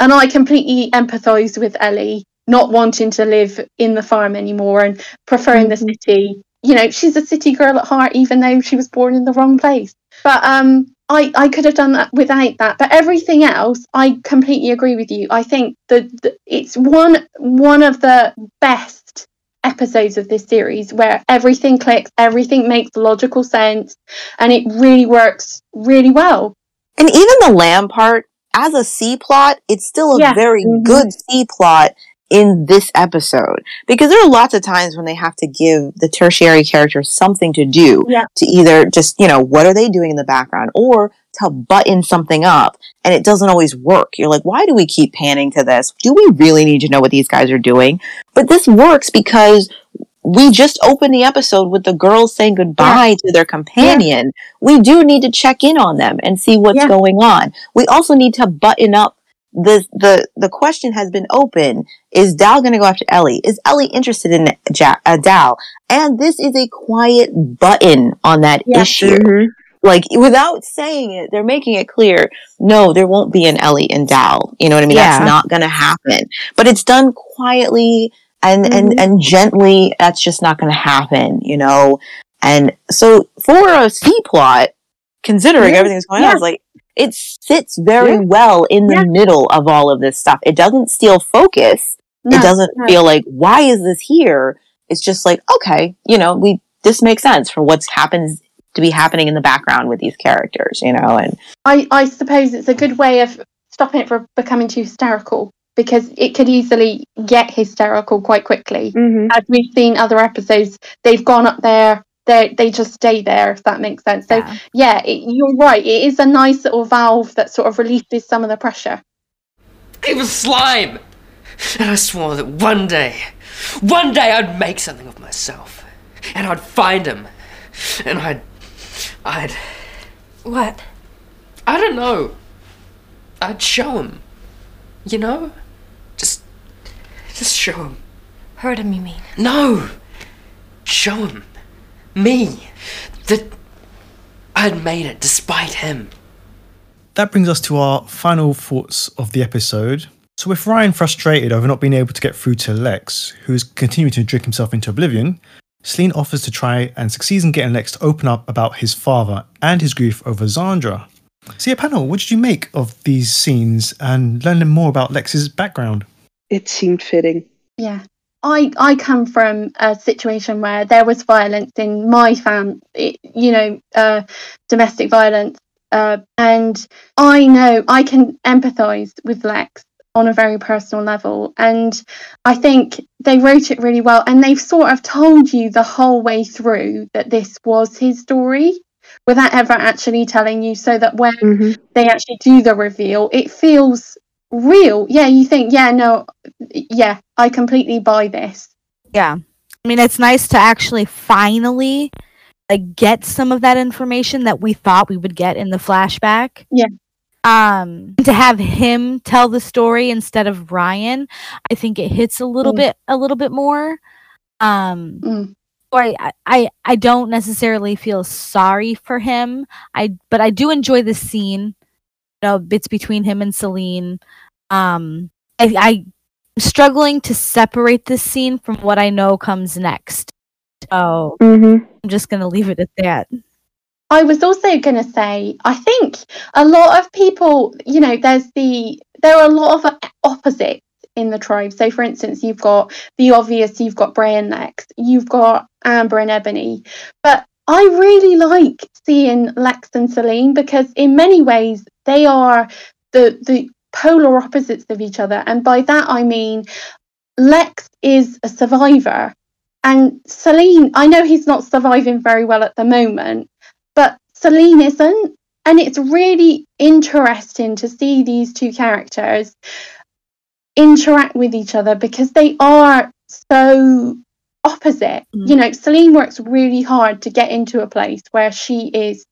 and I completely empathise with Ellie not wanting to live in the farm anymore and preferring the city. You know, she's a city girl at heart, even though she was born in the wrong place. But um, I I could have done that without that. But everything else, I completely agree with you. I think that it's one one of the best episodes of this series where everything clicks, everything makes logical sense, and it really works really well. And even the lamb part, as a C plot, it's still a Yeah. very Mhm. good C plot in this episode. Because there are lots of times when they have to give the tertiary character something to do Yeah. to either just, you know, what are they doing in the background or to button something up. And it doesn't always work. You're like, why do we keep panning to this? Do we really need to know what these guys are doing? But this works because we just opened the episode with the girls saying goodbye to their companion. We do need to check in on them and see what's Yeah. going on. We also need to button up the the the question has been open. Is Dal going to go after Ellie? Is Ellie interested in ja- uh, Dal? And this is a quiet button on that issue. Mm-hmm. Like without saying it, they're making it clear. No, there won't be an Ellie and Dal. You know what I mean? Yeah. That's not going to happen. But it's done quietly and and mm-hmm. and gently. That's just not going to happen. You know. And so for a C plot, considering mm-hmm. Yeah. everything that's going Yeah. on, it's like it sits very Yeah. well in the Yeah. middle of all of this stuff. It doesn't steal focus. No, it doesn't no. feel like why is this here? It's just like okay, you know, we this makes sense for what's happens to be happening in the background with these characters, you know, and I, I suppose it's a good way of stopping it from becoming too hysterical because it could easily get hysterical quite quickly. Mm-hmm. As we've seen other episodes, they've gone up there, they they just stay there, if that makes sense. So yeah, it, you're right. It is a nice little valve that sort of releases some of the pressure. It was slime! And I swore that one day, one day I'd make something of myself. And I'd find him. And I'd. I'd. What? I don't know. I'd show him. You know? Just. Just show him. Hurt him, you mean? No! Show him. Me. That. I'd made it despite him. That brings us to our final thoughts of the episode. So, with Ryan frustrated over not being able to get through to Lex, who is continuing to drink himself into oblivion, Salene offers to try and succeeds in getting Lex to open up about his father and his grief over Zandra. So, yeah, panel, what did you make of these scenes and learning more about Lex's background? It seemed fitting. Yeah. I I come from a situation where there was violence in my fam, it- you know, uh, domestic violence, uh, and I know I can empathise with Lex on a very personal level, and I think they wrote it really well, and they've sort of told you the whole way through that this was his story. Without ever actually telling you, so that when they actually do the reveal, it feels real. Yeah, you think, yeah, no, yeah, I completely buy this. Yeah. I mean, it's nice to actually finally like get some of that information that we thought we would get in the flashback. Yeah. Um to have him tell the story instead of Ryan, I think it hits a little Mm. bit a little bit more. Um Mm. I, I I don't necessarily feel sorry for him. I but I do enjoy the scene. You know, bits between him and Salene. Um I, I I'm struggling to separate this scene from what I know comes next. So Mm-hmm. I'm just gonna leave it at that. I was also going to say, I think a lot of people, you know, there's the there are a lot of opposites in the tribe. So, for instance, you've got the obvious, you've got Bray and Lex, you've got Amber and Ebony, but I really like seeing Lex and Salene because, in many ways, they are the the polar opposites of each other, and by that I mean Lex is a survivor. And Salene, I know he's not surviving very well at the moment, but Salene isn't. And it's really interesting to see these two characters interact with each other because they are so opposite. Mm. You know, Salene works really hard to get into a place where she is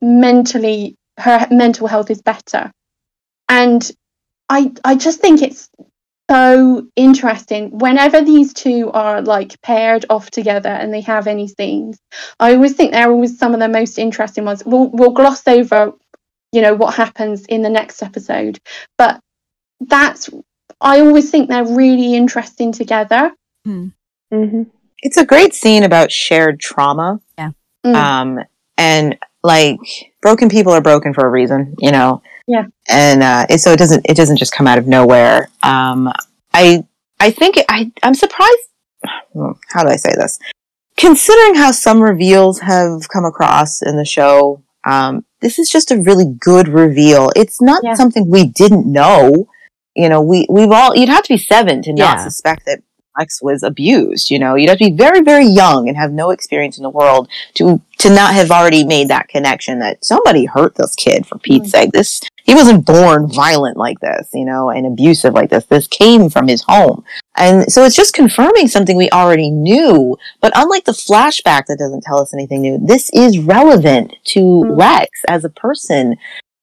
mentally, her mental health is better. And I, I just think it's so interesting whenever these two are like paired off together and they have any scenes i always think they're always some of the most interesting ones we'll, we'll gloss over you know what happens in the next episode but that's i always think they're really interesting together Mm-hmm. It's a great scene about shared trauma. Yeah. Mm. Um, and like broken people are broken for a reason, you know. yeah And uh, it, so it doesn't it doesn't just come out of nowhere. Um, I I think it, I I'm surprised. How do I say this? Considering how some reveals have come across in the show, um, this is just a really good reveal. It's not something we didn't know. You know, we we've all you'd have to be seven to not Yeah. suspect that Lex was abused. You know, you'd have to be very, very young and have no experience in the world to to not have already made that connection that somebody hurt this kid for Pete's mm. sake. This he wasn't born violent like this, you know, and abusive like this. This came from his home. And so it's just confirming something we already knew. But unlike the flashback that doesn't tell us anything new, this is relevant to mm. Lex as a person.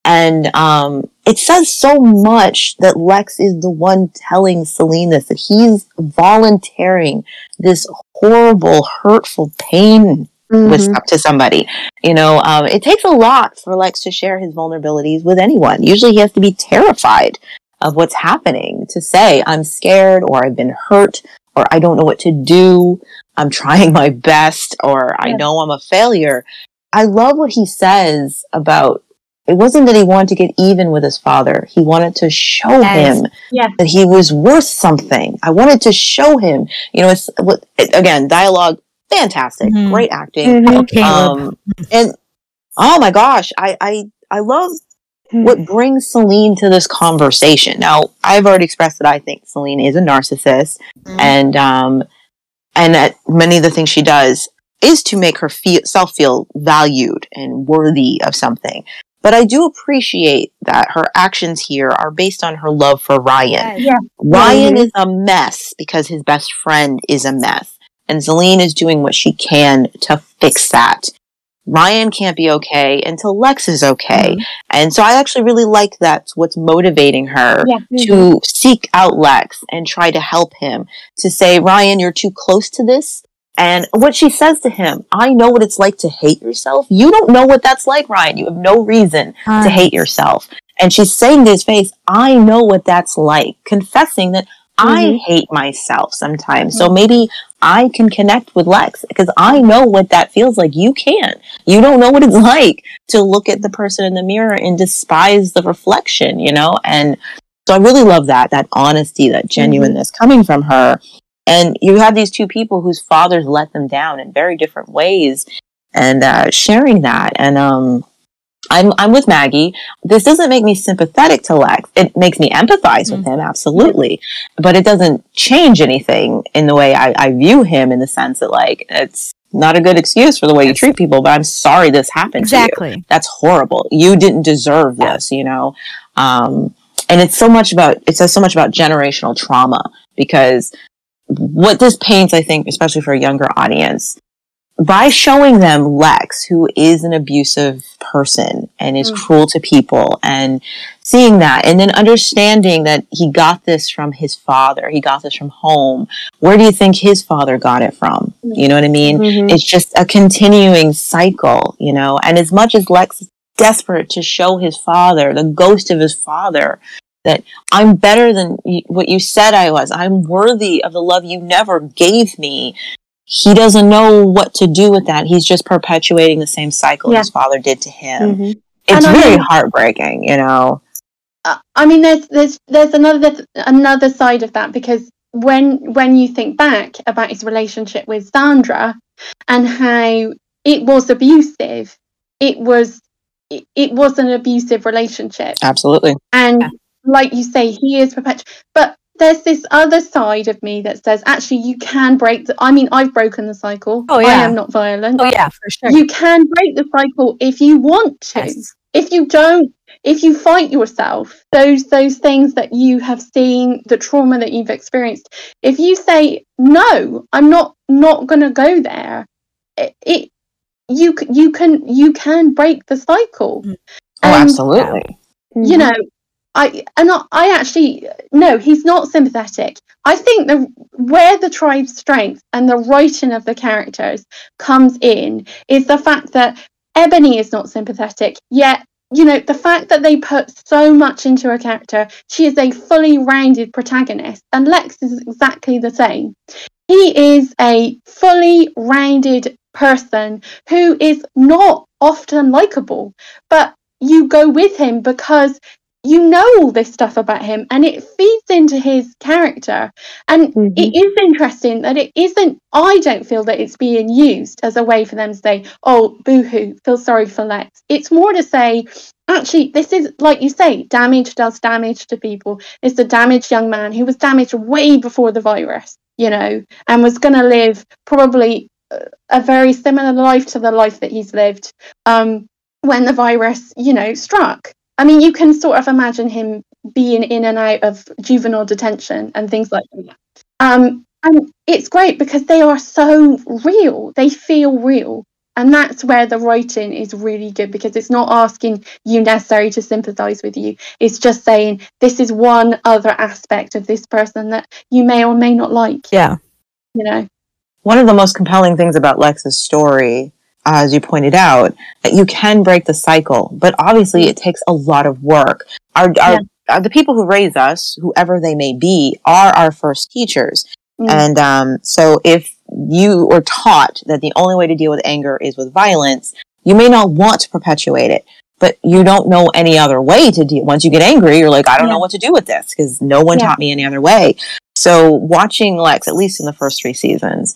And um, it says so much that Lex is the one telling Salene this, that he's volunteering this horrible, hurtful pain with Mhm. to somebody. You know, um, it takes a lot for Lex to share his vulnerabilities with anyone. Usually he has to be terrified of what's happening to say, I'm scared, or I've been hurt, or I don't know what to do, I'm trying my best, or I know I'm a failure. I love what he says about it wasn't that he wanted to get even with his father. He wanted to show Yes. him Yeah. that he was worth something. I wanted to show him, you know, it's what- it- again, dialogue, fantastic, Mhm. great acting. Mhm. Oh, Um, and oh my gosh, I, I, I love what brings Salene to this conversation. Now, I've already expressed that I think Salene is a narcissist, and um, and that many of the things she does is to make her feel self feel valued and worthy of something. But I do appreciate that her actions here are based on her love for Ryan. Yeah. Ryan Mhm. is a mess because his best friend is a mess. And Salene is doing what she can to fix that. Ryan can't be okay until Lex is okay. And so I actually really like that's what's motivating her Yeah. to seek out Lex and try to help him to say, Ryan, you're too close to this. And what she says to him, I know what it's like to hate yourself. You don't know what that's like, Ryan. You have no reason to hate yourself. And she's saying to his face, I know what that's like, confessing that I Mhm. hate myself sometimes. So maybe I can connect with Lex because I know what that feels like. You can't. You don't know what it's like to look at the person in the mirror and despise the reflection, you know? And so I really love that, that honesty, that genuineness coming from her. And you have these two people whose fathers let them down in very different ways, and uh, sharing that. And um, I'm I'm with Maggie. This doesn't make me sympathetic to Lex. It makes me empathize with him, absolutely. But it doesn't change anything in the way I, I view him in the sense that like it's not a good excuse for the way you treat people, but I'm sorry this happened to you. Exactly. That's horrible. You didn't deserve this, you know? Um, and it's so much about, it says so much about generational trauma because what this paints, I think, especially for a younger audience, by showing them Lex, who is an abusive person and is cruel to people, and seeing that, and then understanding that he got this from his father, he got this from home. Where do you think his father got it from? You know what I mean? Mhm. It's just a continuing cycle, you know. And as much as Lex is desperate to show his father, the ghost of his father, that I'm better than what you said I was. I'm worthy of the love you never gave me. He doesn't know what to do with that. He's just perpetuating the same cycle Yeah. his father did to him. Mhm. It's And I very mean- heartbreaking, you know. Uh, I mean, there's there's there's another another side of that because when when you think back about his relationship with Zandra and how it was abusive, it was it, it was an abusive relationship, Absolutely. and like you say, he is perpetual. But there's this other side of me that says actually you can break the. I mean, I've broken the cycle. Oh, yeah. I am not violent. Oh yeah, for sure. You can break the cycle if you want to. If you don't, if you fight yourself, those those things that you have seen, the trauma that you've experienced, if you say no, I'm not not going to go there, it, it you you can you can break the cycle. Mm. Oh, And, absolutely. You mm-hmm. know, I and I, I actually no, he's not sympathetic. I think the where the tribe's strength and the writing of the characters comes in is the fact that Ebony is not sympathetic, yet you know the fact that they put so much into her character. She is a fully rounded protagonist, and Lex is exactly the same. He is a fully rounded person who is not often likable, but you go with him because you know all this stuff about him and it feeds into his character. And it is interesting that it isn't, I don't feel that it's being used as a way for them to say, oh, boo hoo, feel sorry for Lex. It's more to say, actually, this is, like you say, damage does damage to people. It's a damaged young man who was damaged way before the virus, you know, and was going to live probably uh, a very similar life to the life that he's lived um, when the virus, you know, struck. I mean, you can sort of imagine him being in and out of juvenile detention and things like that. Um, and it's great because they are so real. They feel real. And that's where the writing is really good because it's not asking you necessarily to sympathize with you. It's just saying this is one other aspect of this person that you may or may not like. Yeah. You know? One of the most compelling things about Lex's story, as you pointed out, that you can break the cycle, but obviously it takes a lot of work. Our, our, uh, the people who raise us, whoever they may be, are our first teachers. Mm. And um, so if you were taught that the only way to deal with anger is with violence, you may not want to perpetuate it. But you don't know any other way to deal. Once you get angry, you're like, I don't know what to do with this because no one Yeah. taught me any other way. So watching Lex, at least in the first three seasons,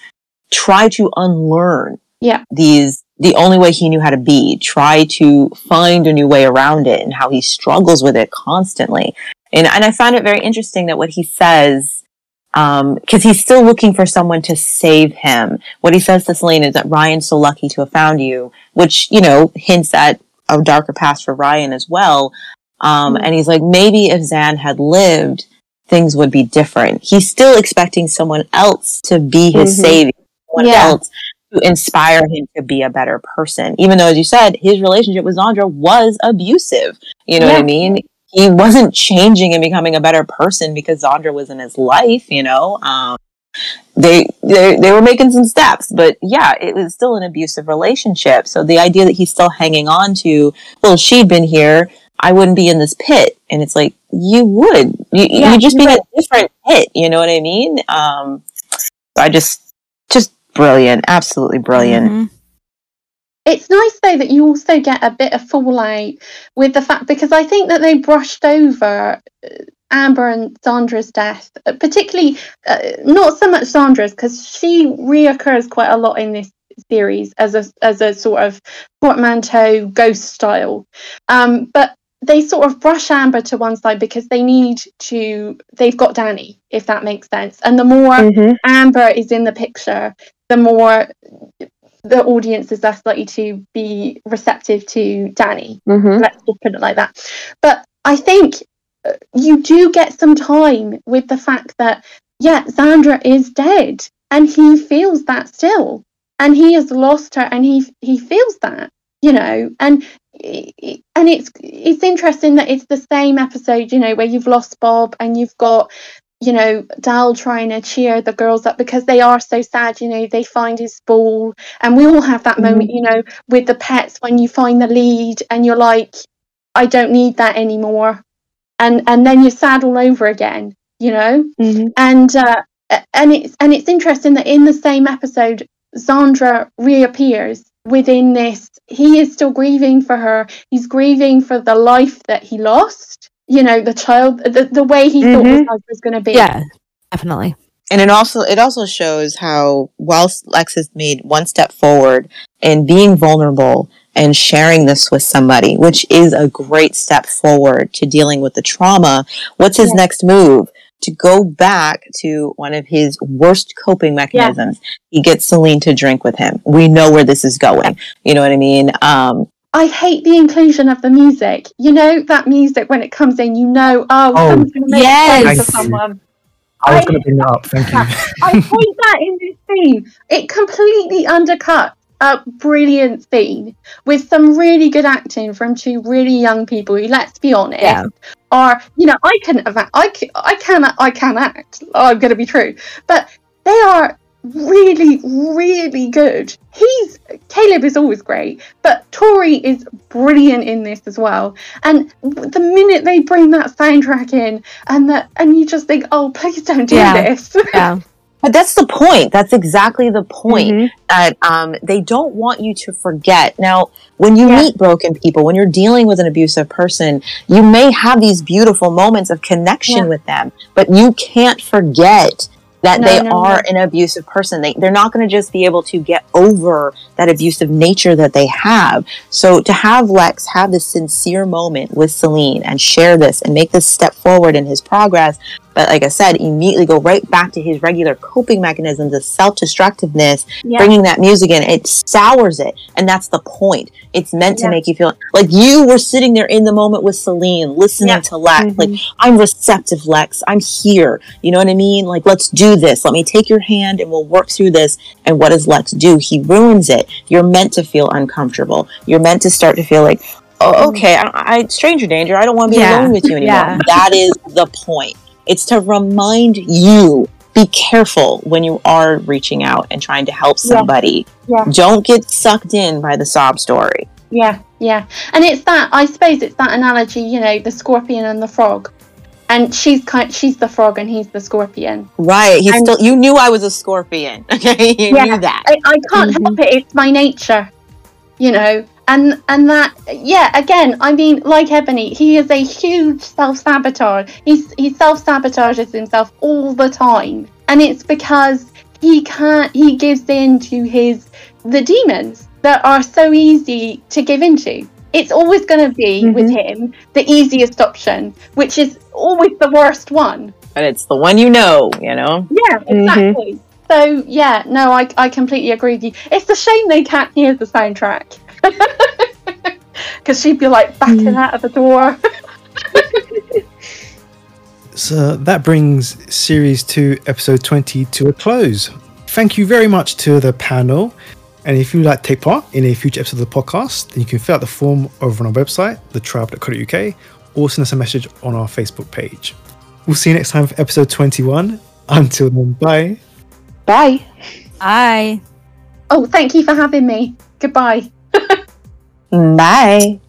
try to unlearn Yeah. these the only way he knew how to be try to find a new way around it and how he struggles with it constantly and and i found it very interesting that what he says um because he's still looking for someone to save him what he says to salene is that ryan's so lucky to have found you which you know hints at a darker past for ryan as well um Mhm. and he's like maybe if zan had lived things would be different he's still expecting someone else to be his Mhm. savior someone Yeah. else to inspire him to be a better person. Even though, as you said, his relationship with Zandra was abusive. You know what I mean? He wasn't changing and becoming a better person because Zandra was in his life. You know, um, they, they they were making some steps, but yeah, it was still an abusive relationship. So the idea that he's still hanging on to, well, she'd been here. I wouldn't be in this pit, and it's like you would. You, Yeah, you'd just be in a different pit. You know what I mean? Um, I just brilliant, absolutely brilliant. Mm-hmm. It's nice though that you also get a bit of fallout with the fact because I think that they brushed over uh, Amber and Zandra's death, uh, particularly uh, not so much Zandra's because she reoccurs quite a lot in this series as a as a sort of portmanteau ghost style, um, but they sort of brush Amber to one side because they need to. They've got Danny, if that makes sense, and the more Mhm. Amber is in the picture, the more the audience is less likely to be receptive to Danny. Mhm. Let's just put it like that. But I think uh, you do get some time with the fact that yeah, Zandra is dead, and he feels that still, and he has lost her, and he he feels that, you know, and and it's it's interesting that it's the same episode, you know, where you've lost Bob and you've got you know, Dal trying to cheer the girls up because they are so sad, you know, they find his ball. And we all have that moment, you know, with the pets when you find the lead and you're like, I don't need that anymore. And and then you're sad all over again, you know? And uh and it's and it's interesting that in the same episode, Zandra reappears within this. He is still grieving for her. He's grieving for the life that he lost. You know, the child, the, the way he thought his life was going to be. Yeah, definitely. And it also it also shows how whilst Lex has made one step forward in being vulnerable and sharing this with somebody, which is a great step forward to dealing with the trauma, what's his next move? To go back to one of his worst coping mechanisms. He gets Salene to drink with him. We know where this is going. You know what I mean? Um I hate the inclusion of the music. You know that music when it comes in, you know, oh, Oh, someone's going to make yes. space for someone. I was going to bring that up. Thank you. I hate that in this scene. It completely undercut a brilliant scene with some really good acting from two really young people who, let's be honest, Yeah. are you know I can have act- I can, I can I can act. I'm going to be true, but they are really really good. He's Caleb is always great, but Tori is brilliant in this as well. And the minute they bring that soundtrack in, and that and you just think, oh, please don't do Yeah. this. Yeah. But that's the point. That's exactly the point. That um, they don't want you to forget. Now, when you meet broken people, when you're dealing with an abusive person, you may have these beautiful moments of connection Yeah. with them, but you can't forget that No, they no, are no. an abusive person. They, they're not going to just be able to get over that abusive nature that they have. So to have Lex have this sincere moment with Salene and share this and make this step forward in his progress, but like I said, immediately go right back to his regular coping mechanisms of self-destructiveness, Yeah. bringing that music in, it sours it. And that's the point. It's meant to Yeah. make you feel like you were sitting there in the moment with Salene, listening Yeah. to Lex. Mhm. Like, I'm receptive, Lex. I'm here. You know what I mean? Like, let's do this. Let me take your hand and we'll work through this. And what does Lex do? He ruins it. You're meant to feel uncomfortable. You're meant to start to feel like, oh, okay, I, I stranger danger. I don't want to be Yeah. alone with you anymore. Yeah. That is the point. It's to remind you be careful when you are reaching out and trying to help somebody. Yeah. Don't get sucked in by the sob story. Yeah, yeah. And it's that I suppose it's that analogy, you know, the scorpion and the frog. And she's kind she's the frog and he's the scorpion. Right. He's And- still you knew I was a scorpion. Okay. You Yeah, knew that. I, I can't help mm-hmm. it, it's my nature. You know. And and that yeah, again, I mean, like Ebony, he is a huge self sabotage. He's he self sabotages himself all the time. And it's because he can't he gives in to his the demons that are so easy to give into. It's always going to be mm-hmm. with him the easiest option, which is always the worst one. But it's the one you know, you know? Yeah, mm-hmm. exactly. So yeah, no, I I completely agree with you. It's a shame they can't hear the soundtrack. Because she'd be like backing hmm. out of the door. So that brings series 2, episode 20 to a close. Thank you very much to the panel. And if you'd like to take part in a future episode of the podcast, then you can fill out the form over on our website, thetribe.co.uk, or send us a message on our Facebook page. We'll see you next time for episode 21. Until then, bye. Bye. Bye. oh, thank you for having me. Goodbye. Bye.